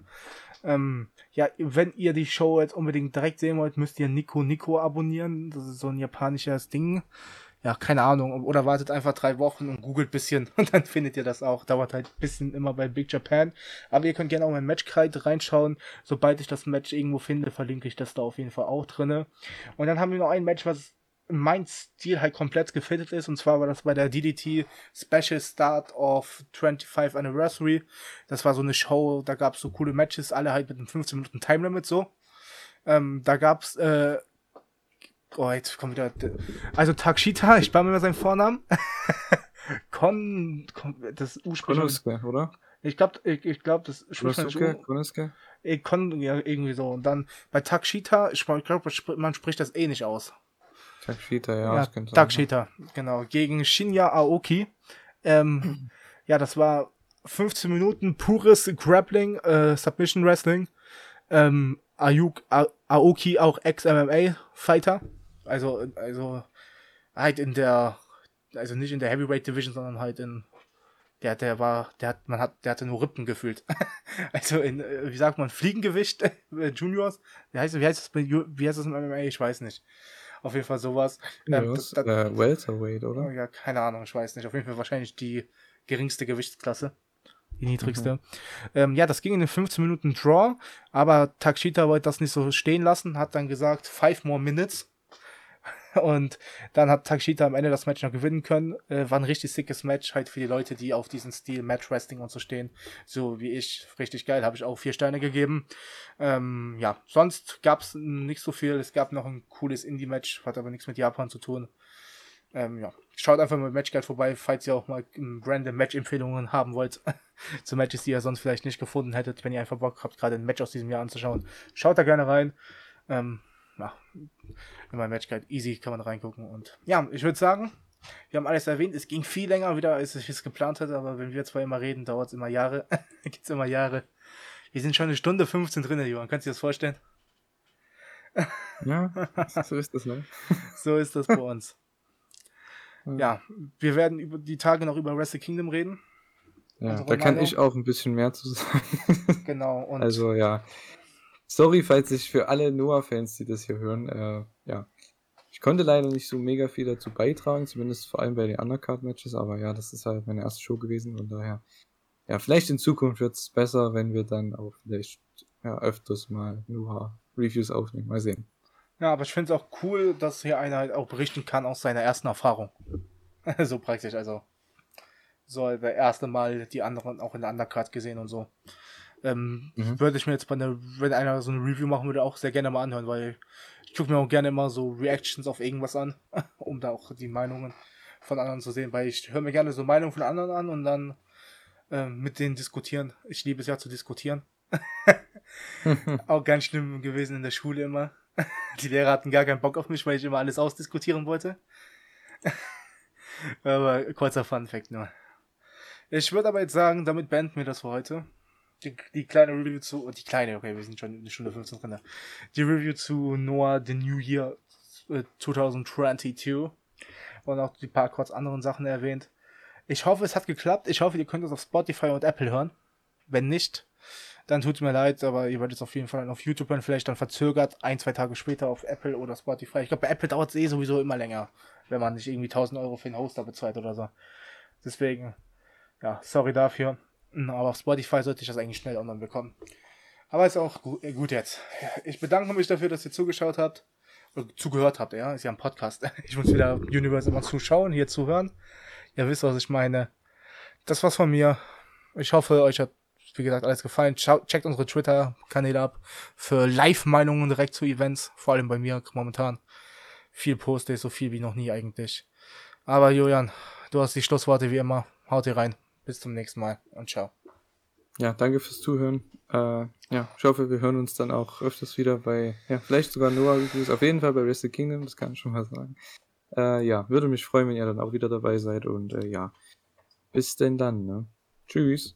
Ähm, ja, wenn ihr die Show jetzt unbedingt direkt sehen wollt, müsst ihr Nico Nico abonnieren. Das ist so ein japanisches Ding. Ja, keine Ahnung. Oder wartet einfach drei Wochen und googelt bisschen (laughs) und dann findet ihr das auch. Dauert halt ein bisschen immer bei Big Japan. Aber ihr könnt gerne auch mein Matchkreide reinschauen. Sobald ich das Match irgendwo finde, verlinke ich das da auf jeden Fall auch drinne. Und dann haben wir noch ein Match, was mein Stil halt komplett gefittet ist. Und zwar war das bei der DDT Special Start of 25 Anniversary. Das war so eine Show, da gab es so coole Matches, alle halt mit einem 15 Minuten Time Limit so. Ähm, da gab's, äh, oh, jetzt kommt wieder, also Takshita, ich spare mir mal seinen Vornamen. (laughs) Kon, Kon, das ursprünglich. oder? Ich glaube, ich, ich glaube, das Konosuke, Konosuke? Ich kon, ja, irgendwie so. Und dann bei Takshita, ich glaube, man spricht das eh nicht aus. Takshita, ja. ja Takshita, genau. Gegen Shinya Aoki. Ähm, ja, das war 15 Minuten pures Grappling, äh, Submission Wrestling. Ähm, Ayuk, A Aoki auch Ex-MMA-Fighter. Also, also halt in der, also nicht in der Heavyweight Division, sondern halt in der, der war, der hat, man hat, der hatte nur Rippen gefühlt. (laughs) also in, äh, wie sagt man, Fliegengewicht, (laughs) äh, Juniors. Wie heißt, wie heißt das, wie heißt das im MMA? Ich weiß nicht. Auf jeden Fall sowas. Ähm, das, das, äh, Welterweight, oder? Ja, keine Ahnung, ich weiß nicht. Auf jeden Fall wahrscheinlich die geringste Gewichtsklasse. Die niedrigste. Mhm. Ähm, ja, das ging in den 15 Minuten Draw, aber Takshita wollte das nicht so stehen lassen, hat dann gesagt, five more minutes. Und dann hat Takshita am Ende das Match noch gewinnen können. Äh, war ein richtig sickes Match, halt für die Leute, die auf diesen Stil Match Wrestling und so stehen. So wie ich. Richtig geil, habe ich auch vier Steine gegeben. Ähm, ja, sonst gab es nicht so viel. Es gab noch ein cooles Indie-Match, hat aber nichts mit Japan zu tun. Ähm, ja, schaut einfach mal Matchguide vorbei, falls ihr auch mal random Match-Empfehlungen haben wollt. (laughs) zu Matches, die ihr sonst vielleicht nicht gefunden hättet, wenn ihr einfach Bock habt, gerade ein Match aus diesem Jahr anzuschauen. Schaut da gerne rein. Ähm, ja, in mein Matchguide easy kann man reingucken. Und ja, ich würde sagen, wir haben alles erwähnt. Es ging viel länger wieder, als ich es geplant hatte, aber wenn wir zwei immer reden, dauert es immer Jahre. (laughs) Gibt es immer Jahre. Wir sind schon eine Stunde 15 drin, Johann. Kannst du dir das vorstellen? (laughs) ja, so ist das, ne? (laughs) so ist das bei uns. Ja, wir werden über die Tage noch über Wrestle Kingdom reden. Ja, also da kann ich auch ein bisschen mehr zu sagen. genau. Und also ja. Sorry, falls ich für alle Noah-Fans, die das hier hören, äh, ja. Ich konnte leider nicht so mega viel dazu beitragen, zumindest vor allem bei den Undercard-Matches, aber ja, das ist halt meine erste Show gewesen und daher, ja, vielleicht in Zukunft wird es besser, wenn wir dann auch vielleicht ja, öfters mal Noah-Reviews aufnehmen. Mal sehen. Ja, aber ich finde es auch cool, dass hier einer halt auch berichten kann aus seiner ersten Erfahrung. (laughs) so praktisch, also so der erste Mal die anderen auch in der Undercard gesehen und so. Ähm, mhm. Würde ich mir jetzt bei einer, wenn einer so eine Review machen würde, auch sehr gerne mal anhören, weil ich gucke mir auch gerne immer so Reactions auf irgendwas an, (laughs) um da auch die Meinungen von anderen zu sehen, weil ich höre mir gerne so Meinungen von anderen an und dann äh, mit denen diskutieren. Ich liebe es ja zu diskutieren. (laughs) auch ganz schlimm gewesen in der Schule immer. (laughs) Die Lehrer hatten gar keinen Bock auf mich, weil ich immer alles ausdiskutieren wollte. aber kurzer Fun Fact nur. Ich würde aber jetzt sagen, damit beenden wir das für heute. Die, die, kleine Review zu, die kleine, okay, wir sind schon eine Stunde 15 drin. Die Review zu Noah The New Year 2022 äh, und auch die paar kurz anderen Sachen erwähnt. Ich hoffe, es hat geklappt. Ich hoffe, ihr könnt es auf Spotify und Apple hören. Wenn nicht, dann tut mir leid, aber ihr werdet es auf jeden Fall auf YouTube hören, vielleicht dann verzögert, ein, zwei Tage später auf Apple oder Spotify. Ich glaube, bei Apple dauert es eh sowieso immer länger, wenn man nicht irgendwie 1000 Euro für den Hoster bezahlt oder so. Deswegen, ja, sorry dafür. Aber auf Spotify sollte ich das eigentlich schnell online bekommen. Aber ist auch gut, äh, gut jetzt. Ich bedanke mich dafür, dass ihr zugeschaut habt. Oder zugehört habt, ja. Ist ja ein Podcast. (laughs) Ich muss wieder Universe immer zuschauen, hier zuhören. Ihr wisst, was ich meine. Das war's von mir. Ich hoffe, euch hat, wie gesagt, alles gefallen. Checkt unsere Twitter-Kanäle ab für Live-Meinungen direkt zu Events. Vor allem bei mir momentan. Viel poste so viel wie noch nie eigentlich. Aber Julian, du hast die Schlussworte wie immer. Haut hier rein. Bis zum nächsten Mal und ciao. Ja, danke fürs Zuhören. Äh, ja, ich hoffe, wir hören uns dann auch öfters wieder bei, ja, vielleicht sogar Noah Reviews, auf jeden Fall bei Wrestle Kingdom, das kann ich schon mal sagen. Äh, ja, würde mich freuen, wenn ihr dann auch wieder dabei seid und äh, ja, bis denn dann, ne? Tschüss.